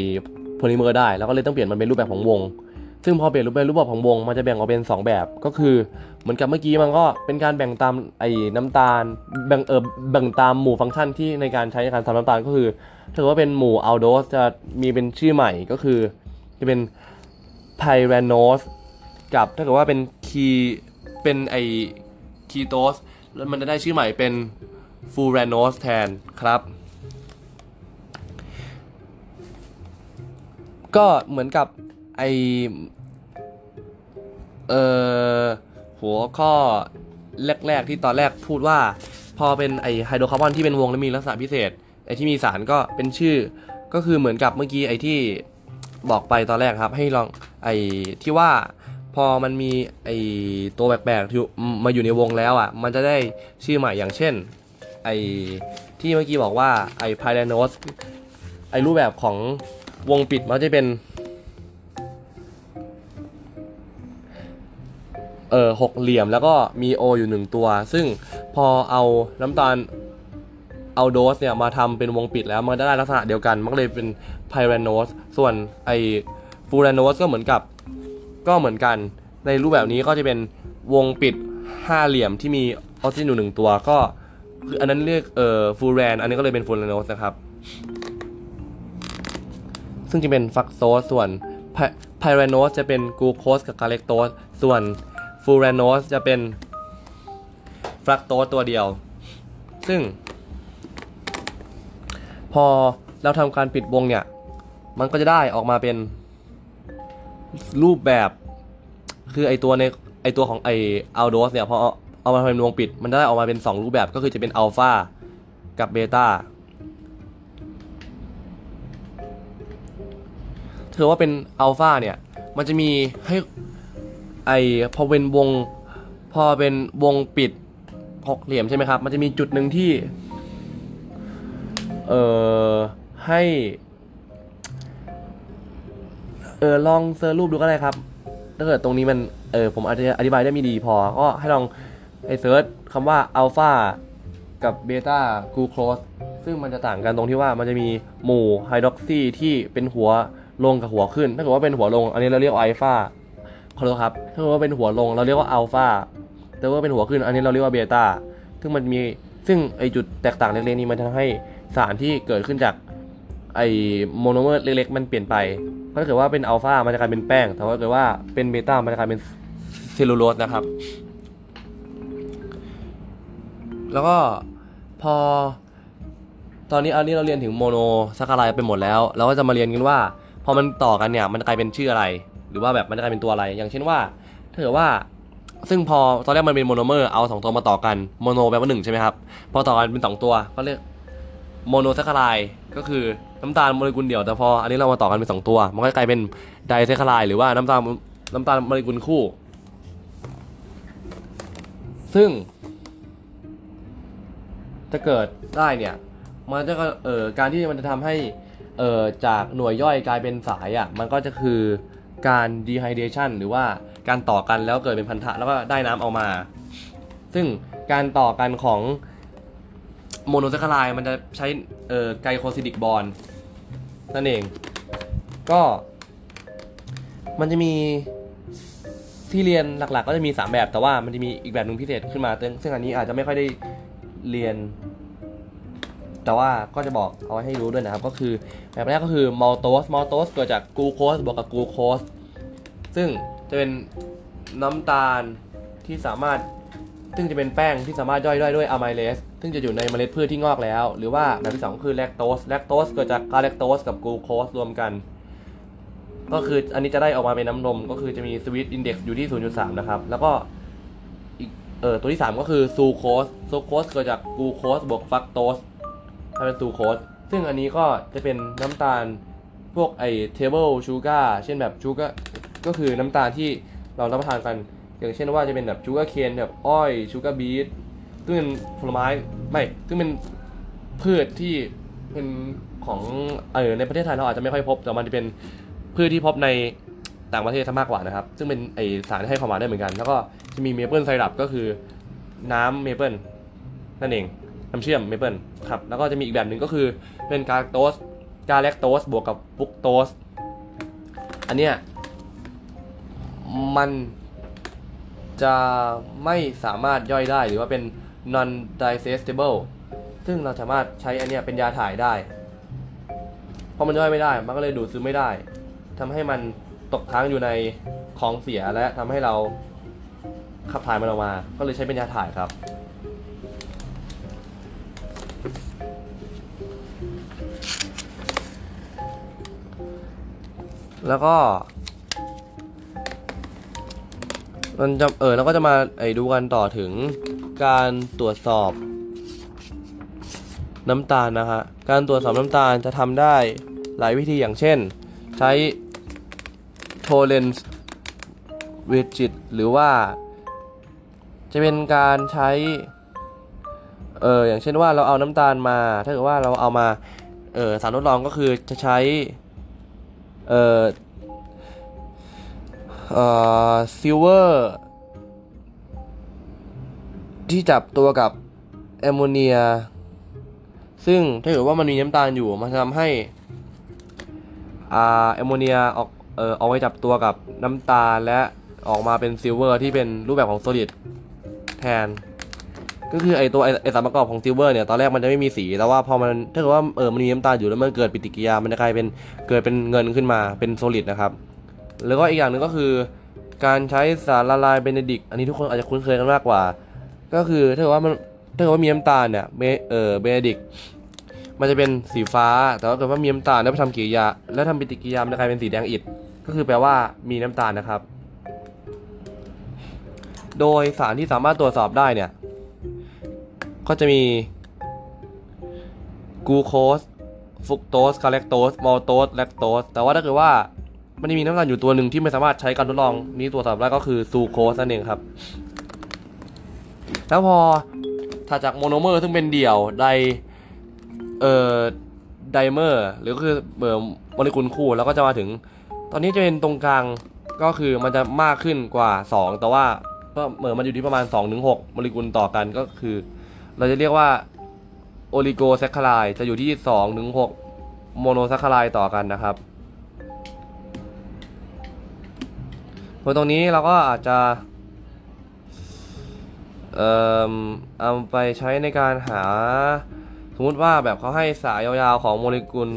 โพลิเมอร์ได้ แล้วก็เลยต้องเปลี่ยนมันเป็นรูปแบบของวง ซึ่งพอเปลี่ยนรูปเป็นรูปแบบของวง มันจะแบ่งออกเป็น 2 แบบ ก็คือเหมือนกับเมื่อกี้มันก็เป็นการแบ่งตามไอ้น้ำตาล แบ่งเออแบ่งตามหมู่ฟังก์ชันที่ในการใช้ในการทำน้ำตาลก็คือถ้าเกิดว่าเป็นหมู่อัลโดสจะมีเป็นชื่อใหม่ก็คือ จะเป็น pyranose กับถ้าเกิดว่าเป็นคีเป็นไอคีโตส แล้วมันจะได้ชื่อใหม่เป็น furanose แทนครับ ก็เหมือนกับไอเออหัวข้อแรก ๆ ที่ตอนแรกพูดว่า พอเป็นไอไฮโดรคาร์บอนที่เป็นวงและมีลักษณะพิเศษไอที่มีสารก็เป็นชื่อ ก็คือเหมือนกับเมื่อกี้ไอที่บอกไปตอนแรกครับ ให้ลองไอที่ว่า พอมันมีไอตัวแปลกๆที่มาอยู่ในวงแล้วอะ มันจะได้ชื่อใหม่อย่างเช่น ไอที่เมื่อกี้บอกว่าไอพายแลโนสไอรูปแบบของวงปิดมันจะเป็นเออหกเหลี่ยมแล้วก็มีโออยู่หนึ่งตัว ซึ่งพอเอาน้ำตาลเอาโดสเนี่ยมาทำเป็นวงปิดแล้วมันจะได้ลักษณะเดียวกัน มันก็เลยเป็นไพแรนโนสส่วนไอฟูแรนโนสก็เหมือนกับ ก็เหมือนกันในรูปแบบนี้ก็จะเป็นวงปิดห้าเหลี่ยมที่มีออกซิเจนอยู่หนึ่งตัวก็คืออันนั้นเรียกเอ่อ furan อันนี้ก็เลยเป็น furanose นะครับ ซึ่งจะเป็นฟรุกโตสส่วนไพ pyranose จะเป็นกูโคสกับกาเลกโตสส่วน furanose จะเป็นฟรุกโตสตัวเดียว ซึ่ง พอเราทำการปิดวงเนี่ย มันก็จะได้ออกมาเป็น รูปแบบ คือไอตัวในไอตัวของไออัลโดสเนี่ยพอเอาเอามาเป็นวงปิด มันได้ออกมาเป็น 2 รูปแบบก็คือจะเป็นอัลฟากับเบต้าถือว่าเป็นอัลฟาเนี่ย มันจะมีให้ไอพอเป็นวงพอเป็นวงปิดหกเหลี่ยมใช่ไหมครับ มันจะมีจุดหนึ่งที่ เอ่อ ให้ ออลอง search รูปดูก็ได้ครับถ้าเกิดตรงนี้มันเออผมอาจจะอธิบายได้ไม่ดีพอ ก็ให้ลองไอ search คำว่าอัลฟากับเบต้ากูโคสซึ่งมันจะต่างกันตรงที่ว่ามันจะมีหมู่ไฮดรอกซีที่เป็นหัวลงกับหัวขึ้น ถ้าเกิดว่าเป็นหัวลง อันนี้เราเรียกว่าไอฟาขอโทษครับ ถ้าเกิดว่าเป็นหัวลงเราเรียกว่าอัลฟาแต่ว่าเป็นหัวขึ้น อันนี้เราเรียกว่าเบต้า ซึ่งมันมี ซึ่งไอจุดแตกต่างเล็กๆนี้มันทำให้สารที่เกิดขึ้นจากไอโมโนเมอร์เล็กๆ มันเปลี่ยนไป ถ้าเกิดว่าเป็นอัลฟามันจะกลายเป็นแป้งแต่ว่าถ้าเกิดว่าเป็นเบต้ามันจะกลายเป็นเซลลูโลสนะครับ แล้วก็พอ ตอนนี้อันนี้เราเรียนถึงโมโนซักคารายไปหมดแล้ว เราก็จะมาเรียนกันว่า พอมันต่อกันเนี่ย มันกลายเป็นชื่ออะไร หรือว่าแบบมันกลายเป็นตัวอะไร อย่างเช่นว่าถ้าเกิดว่าซึ่งพอตอนแรกมันเป็นโมโนเมอร์เอาสองตัวมาต่อกัน mono แปลว่าหนึ่งใช่ไหมครับ พอต่อกันเป็นสองตัวก็เรียกโมโนซักคารายก็คือ น้ำตาลโมเลกุลเดี่ยวแต่พออันนี้เรามาต่อกันเป็นสองตัว มันก็กลายเป็น disaccharide หรือว่าน้ำตาลน้ำตาลโมเลกุลคู่ ซึ่ง จะเกิดได้เนี่ยมันจะก็เอ่อการที่มันจะทำให้เอ่อจากหน่วยย่อยกลายเป็นสายอะมันก็จะคือการ dehydration หรือว่าการต่อกันแล้วเกิดเป็นพันธะแล้วก็ได้น้ำออกมา ซึ่งการต่อกันของโมโนแซคคารายมันจะใช้ไกลโคซิดิกบอน นั่นเอง ก็ มันจะมีที่เรียนหลักๆ ก็จะมี 3 แบบ แต่ว่ามันจะมีอีกแบบหนึ่งพิเศษขึ้นมา ซึ่งอันนี้อาจจะไม่ค่อยได้เรียน แต่ว่าก็จะบอกเอาไว้ให้รู้ด้วยนะครับ ก็คือแบบแรกก็คือมอลโตสมอลโตสเกิดจากกูโคสบวกกับกูโคสซึ่งจะเป็นน้ำตาลที่สามารถ ซึ่งจะเป็นแป้งที่สามารถย่อยได้ด้วยอะไมเลส ซึ่งจะอยู่ในเมล็ดพืชที่งอกแล้ว หรือว่าแบบที่สองคือแลคโตสแลคโตสเกิดจากกาแลคโตสกับกลูโคสรวมกัน ก็คืออันนี้จะได้ออกมาเป็นน้ำนม ก็คือจะมี sweet index อยู่ที่ 0.3 นะครับ แล้วก็อีกเออตัวที่ 3 ก็คือซูโครสซูโครสเกิดจากกลูโคสบวกฟรุกโตสถ้าเป็นซูโครสซึ่งอันนี้ก็จะเป็นน้ำตาลพวกไอ table sugar เช่นแบบ sugar ก็คือน้ำตาลที่เรารับประทานกัน อย่างเช่นว่าจะเป็นแบบ sugar cane แบบอ้อย sugar beet ซึ่งเป็นผลไม้ไม่ซึ่งเป็นพืชที่เป็นของเออในประเทศไทยเราอาจจะไม่ค่อยพบ แต่มันจะเป็นพืชที่พบในต่างประเทศซะมากกว่านะครับ ซึ่งเป็นไอสารที่ให้ความหวานได้เหมือนกัน แล้วก็จะมี maple syrup ก็คือน้ำเมเปิลนั่นเองน้ำเชื่อมเมเปิลครับแล้วก็จะมีอีกแบบหนึ่งก็คือเป็นกาลโตสกาแลคโตสบวกกับฟรุกโตสอันเนี้ยมันจะไม่สามารถย่อยได้หรือว่าเป็น non digestible ซึ่งเราสามารถใช้อันเนี้ยเป็นยาถ่ายได้ เพราะมันย่อยไม่ได้ มันก็เลยดูดซึมไม่ได้ทำให้มันตกค้างอยู่ในของเสียและทำให้เราขับถ่ายมันออกมา ก็เลยใช้เป็นยาถ่ายครับ แล้วก็มันจะเออแล้วก็จะมาไอ้ดูกันต่อถึง การตรวจสอบน้ำตาลนะฮะ การตรวจสอบน้ำตาลจะทำได้หลายวิธีอย่างเช่น ใช้ t o l e n c e rigid หรือว่า จะเป็นการใช้ เอออย่างเช่นว่าเราเอาน้ำตาลมา ถ้าเกิดว่าเราเอามา เออสารทดลองก็คือจะใช้ เออเอ่อซิลเวอร์ ที่จับตัวกับแอมโมเนีย ซึ่งถ้าเกิดว่ามันมีน้ำตาลอยู่มันจะทำให้อาแอมโมเนียออกเออเอาไว้จับตัวกับน้ำตาลและออกมาเป็น silver ที่เป็นรูปแบบของ solid แทน ก็คือไอตัวไอไอสารประกอบของ silver เนี่ยตอนแรกมันจะไม่มีสีแต่ว่าพอมันถ้าเกิดว่าเออมันมีน้ำตาลอยู่แล้วมันเกิดปฏิกิริยามันจะกลายเป็นเกิดเป็นเงินขึ้นมาเป็น solid นะครับ แล้วก็อีกอย่างหนึ่งก็คือ การใช้สารละลายเบเนดิกต์ อันนี้ทุกคนอาจจะคุ้นเคยกันมากกว่า ก็คือถ้าเกิดว่ามันถ้าเกิดว่ามีน้ำตาลเนี่ยเบเออเบเนดิกต์มันจะเป็นสีฟ้า แต่ว่าเกิดว่ามีน้ำตาลแล้วไปทำกิริยา แล้วทำปฏิกิริยามันจะกลายเป็นสีแดงอิฐก็คือแปลว่ามีน้ำตาลนะครับ โดยสารที่สามารถตรวจสอบได้เนี่ย ก็จะมีกูโคสฟุกโตสคาเลคโตสมอลโตสแลคโตสแต่ว่าถ้าเกิดว่ามันมีน้ำตาลอยู่ตัวหนึ่งที่ไม่สามารถใช้การทดลองนี้ตรวจสอบได้ก็คือซูโครสนั่นเองครับ แล้วพอถัดจากโมโนเมอร์ซึ่งเป็นเดี่ยวไดเอ่อ dimer หรือก็คือเอร์โมเลกุลคู่แล้วก็จะมาถึง ตอนนี้จะเป็นตรงกลางก็คือมันจะมากขึ้นกว่า 2 แต่ว่าก็เหมือนมันอยู่ที่ประมาณ 2-6โมเลกุลต่อกันก็คือ เราจะเรียกว่า oligosaccharide จะอยู่ที่2ถึง6โมโนแซคคารายต่อกันนะครับพอตรงนี้เราก็อาจจะ เอ่อเอาไปใช้ในการหาสมมติว่าแบบเขาให้สายยาวๆของโมเลกุล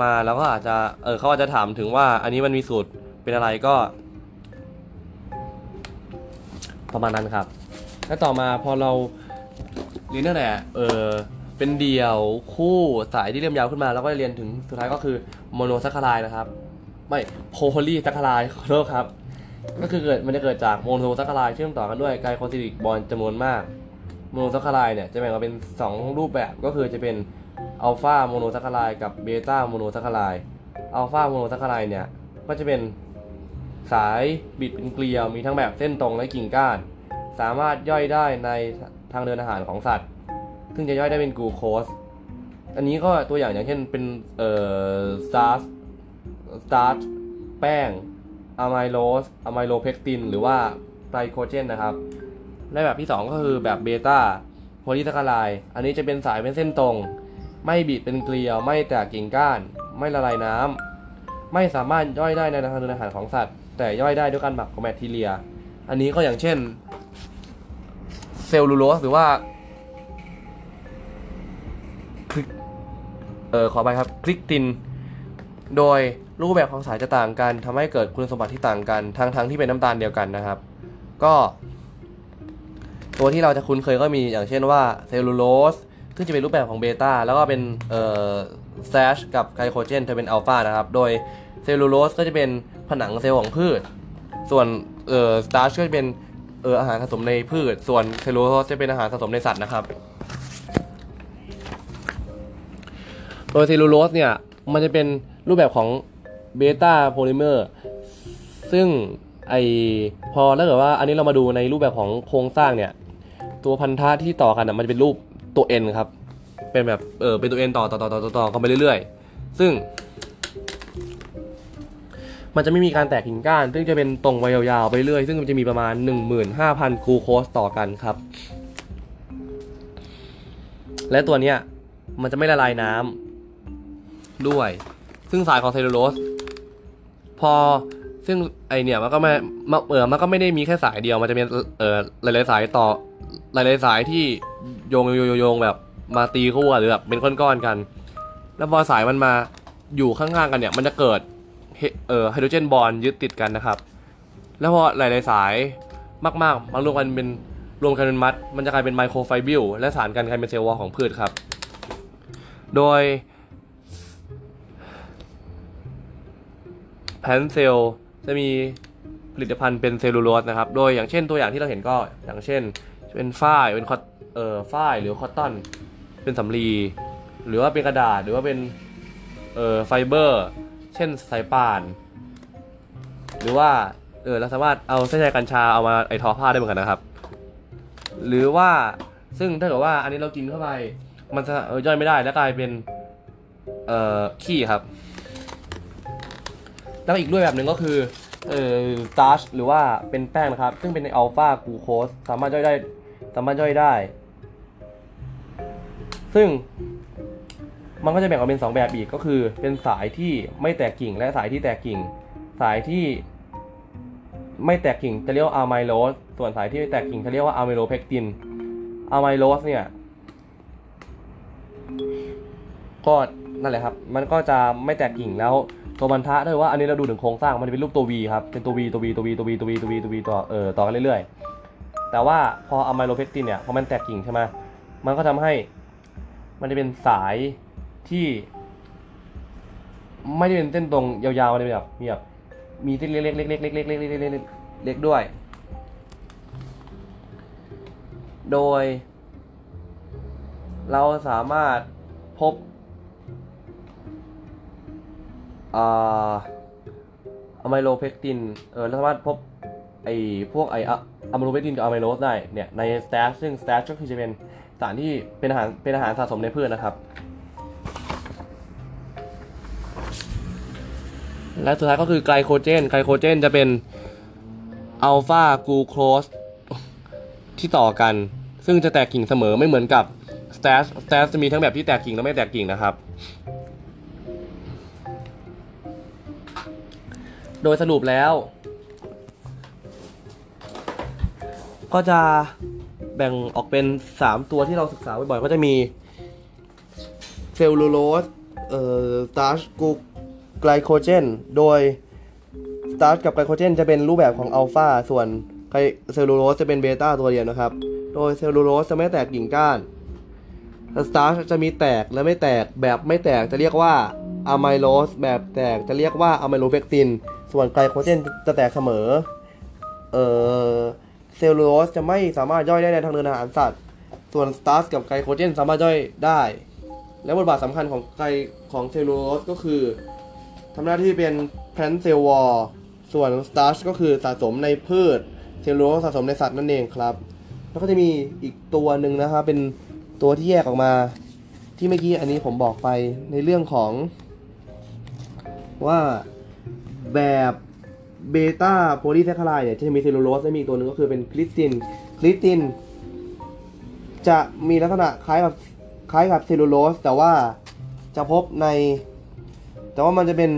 มาแล้วก็อาจจะเออเขาอาจจะถามถึงว่า อันนี้มันมีสูตรเป็นอะไรก็ ประมาณนั้นครับ แล้วต่อมาพอเราเรียนตั้งแต่เออเป็นเดี่ยวคู่สายที่เริ่มยาวขึ้นมา แล้วก็เรียนถึงสุดท้ายก็คือโมโนซัคคารายนะครับ ไม่โพลีซัคคารายขอโทษครับ ก็คือเกิดมันจะเกิดจากโมโนซัคคารายเชื่อมต่อกันด้วย glycosidic bond จำนวนมาก โมโนซัคคารายเนี่ยจะแบ่งออกเป็น 2 รูปแบบก็คือจะเป็นอัลฟาโมโนซัคคารายกับเบต้าโมโนซัคคารายอัลฟาโมโนซัคคารายเนี่ยก็จะเป็นสายบิดเป็นเกลียวมีทั้งแบบเส้นตรงและกิ่งก้าน สามารถย่อยได้ในทางเดินอาหารของสัตว์ ซึ่งจะย่อยได้เป็นกลูโคส อันนี้ก็ตัวอย่างอย่างเช่นเป็นเอ่อ starch starch แป้ง อะไมโลสอะไมโลเพกติน หรือว่าไกลโคเจนนะครับ และแบบที่ 2 ก็คือแบบเบต้าโพลีแซ็กคาไรด์ อันนี้จะเป็นสายเป็นเส้นตรง ไม่บิดเป็นเกลียว ไม่แตกกิ่งก้าน ไม่ละลายน้ำไม่สามารถย่อยได้ในทางเดินอาหารของสัตว์ แต่ย่อยได้ด้วยการหมักของแบคทีเรีย อันนี้ก็อย่างเช่น เซลลูโลสหรือว่าคลิกเออขอไปครับคลิกติน โดย รูปแบบของสายจะต่างกันทำให้เกิดคุณสมบัติที่ต่างกันทั้งทั้งที่เป็นน้ำตาลเดียวกันนะครับ ก็ตัวที่เราจะคุ้นเคยก็มีอย่างเช่นว่าเซลลูโลสซึ่งจะเป็นรูปแบบของเบต้าแล้วก็เป็นเอ่อแซชกับไกลโคเจนจะเป็นอัลฟานะครับ โดยเซลลูโลสก็จะเป็นผนังเซลล์ของพืช ส่วนเอ่อ starch ก็จะเป็นเอ่ออาหารสะสมในพืช ส่วนเซลลูโลสจะเป็นอาหารสะสมในสัตว์นะครับ โดยเซลลูโลสเนี่ยมันจะเป็นรูปแบบของ เบต้าโพลิเมอร์ซึ่งไอพอถ้าเกิดว่าอันนี้เรามาดูในรูปแบบของโครงสร้างเนี่ย ตัวพันธะที่ต่อกันอะมันจะเป็นรูปตัว N ครับ เป็นแบบเออเป็นตัว N ต่อต่อต่อต่อต่อต่อเข้าไปเรื่อยๆ ซึ่ง มันจะไม่มีการแตกกิ่งก้าน ซึ่งจะเป็นตรงไปยาวๆไปเรื่อยซึ่งมันจะมีประมาณ 15,000 กลูโคสต่อกันครับ และตัวเนี้ยมันจะไม่ละลายน้ำด้วย ซึ่งสายของเซลลูโลส พอซึ่งไอเนี่ยมันก็ไม่มเออมันก็ไม่ได้มีแค่สายเดียวมันจะเป็นเออหลายๆสายต่อหลายๆสายที่โยงโยงโยงโยงแบบมาตีคู่หรือแบบเป็นก้อนๆกัน แล้วพอสายมันมาอยู่ข้างๆกันเนี่ย มันจะเกิดเฮเออไฮโดรเจนบอลยึดติดกันนะครับ แล้วพอหลายๆสายมากๆมารวมกันเป็นรวมกันเป็นมัด มันจะกลายเป็นไมโครไฟบิลและสารกันกลายเป็นเซลล์วอลของพืชครับ โดย plant cell จะมีผลิตภัณฑ์เป็นเซลลูโลสนะครับ โดยอย่างเช่นตัวอย่างที่เราเห็นก็อย่างเช่น เป็นฝ้ายเป็น cot- เอ่อฝ้ายหรือ cotton เป็นสำลี หรือว่าเป็นกระดาษหรือว่าเป็นเอ่อไฟเบอร์ เช่นสายป่าน หรือว่าเออเราสามารถเอาเส้นใยกัญชาเอามาไอทอผ้าได้เหมือนกันนะครับ หรือว่าซึ่งถ้าเกิดว่าอันนี้เรากินเข้าไป มันจะย่อยไม่ได้แล้วกลายเป็นเอ่อขี้ครับ แล้วอีกด้วยแบบหนึ่งก็คือเอ่อตาชหรือว่าเป็นแป้งนะครับ ซึ่งเป็นในอัลฟากูโคสสามารถย่อยได้สามารถย่อยได้ ซึ่งมันก็จะแบ่งออกเป็น 2 แบบอีกก็คือ เป็นสายที่ไม่แตกกิ่ง และสายที่แตกกิ่ง สายที่ไม่แตกกิ่งจะเรียกว่าอะไมโลสส่วนสายที่แตกกิ่งจะเรียกว่าอะไมโลเพกตินอะไมโลสเนี่ยก็นั่นแหละครับ มันก็จะไม่แตกกิ่งแล้ว ตัวมันทะด้วยว่าอันนี้เราดูถึงโครงสร้างมันจะเป็นรูปตัว V ครับ เป็นตัว V ตัว V ตัว V ตัว V ตัว V ตัว V ตัว V ต่อเอ่อต่อกันเรื่อยๆ แต่ว่าพอเอาไมโลเพกตินเนี่ยพอมันแตกกิ่งใช่ไหมมันก็ทำให้มันจะเป็นสายที่ ไม่ได้เป็นเส้นตรงยาวๆมันจะเป็นแบบมีแบบมีเส้นเล็กๆเล็กๆเล็กๆเล็กๆเล็กๆเล็กๆด้วย โดย เราสามารถพบ อ่าอะไมโลเพกติน เออเราสามารถพบไอพวกไออะอะไมโลเพกตินกับอะไมโลสได้เนี่ยในสแตชซึ่งสแตชก็คือจะเป็นสารที่เป็นอาหารเป็นอาหารสะสมในพืชนะครับ และสุดท้ายก็คือไกลโคเจน ไกลโคเจนจะเป็นอัลฟากูโคสที่ต่อกัน ซึ่งจะแตกกิ่งเสมอไม่เหมือนกับ starch starch จะมีทั้งแบบที่แตกกิ่งและไม่แตกกิ่งนะครับ โดยสรุปแล้ว ก็จะแบ่งออกเป็น 3 ตัวที่เราศึกษาบ่อยๆ ก็จะมีเซลลูโลสเอ่อ starch กูไกลโคเจน โดย starch กับไกลโคเจนจะเป็นรูปแบบของอัลฟาส่วนไกลเซลลูโลสจะเป็นเบต้าตัวเดียวนะครับ โดยเซลลูโลสจะไม่แตกกิ่งก้าน starch จะมีแตกและไม่แตกแบบไม่แตกจะเรียกว่าอะไมโลสแบบแตกจะเรียกว่าอะไมโลเพกติน ส่วนไกลโคเจนจะแตกเสมอ เอ่อเซลลูโลสจะไม่สามารถย่อยได้ในทางเดินอาหารสัตว์ ส่วน starch กับไกลโคเจนสามารถย่อยได้ และบทบาทสำคัญของไกลของเซลลูโลสก็คือทำหน้าที่เป็น plant cell wall ส่วน starch ก็คือสะสมในพืช เซลลูโลสสะสมในสัตว์นั่นเองครับ แล้วก็จะมีอีกตัวหนึ่งนะครับเป็นตัวที่แยกออกมา ที่เมื่อกี้อันนี้ผมบอกไปในเรื่องของว่า แบบเบต้าโพลีแซ็กคาไรด์เนี่ยจะมีเซลลูโลสและมีตัวหนึ่งก็คือเป็นคลิสตินคลิสตินจะมีลักษณะคล้ายกับคล้ายกับเซลลูโลสแต่ว่าจะพบใน แต่ว่ามันจะเป็น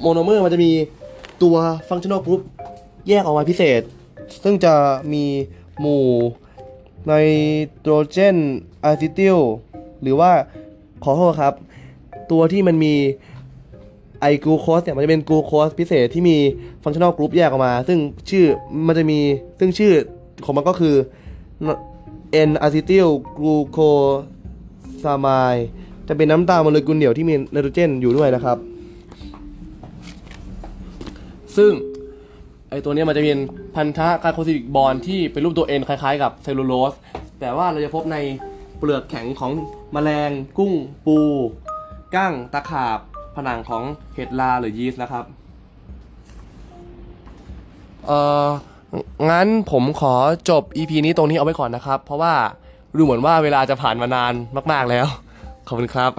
โมโนเมอร์มันจะมีตัว functional group แยกออกมาพิเศษ ซึ่งจะมีหมู่ไนโตรเจนอะซิติลหรือว่าขอโทษครับ ตัวที่มันมี กลูโคสเนี่ยมันจะเป็นกลูโคสพิเศษที่มีfunctional group แยกออกมา ซึ่งชื่อมันจะมีซึ่งชื่อของมันก็คือ N อะซิติลกลูโคซามายจะเป็นน้ำตาลโมเลกุลเดี่ยวที่มีไนโตรเจนอยู่ด้วยนะครับ ซึ่งไอตัวนี้มันจะเป็นพันธะ glycosidic bond ที่เป็นรูปตัว N คล้ายๆกับเซลลูโลสแต่ว่าเราจะพบในเปลือกแข็งของแมลงกุ้งปู กั้งตะขาบ ผนังของเห็ดลาหรือยีสต์นะครับ เอ่อ งั้นผมขอจบ EP นี้ตรงนี้เอาไว้ก่อนนะครับ เพราะว่าดูเหมือนว่าเวลาจะผ่านมานานมาก ๆแล้ว ขอบคุณครับ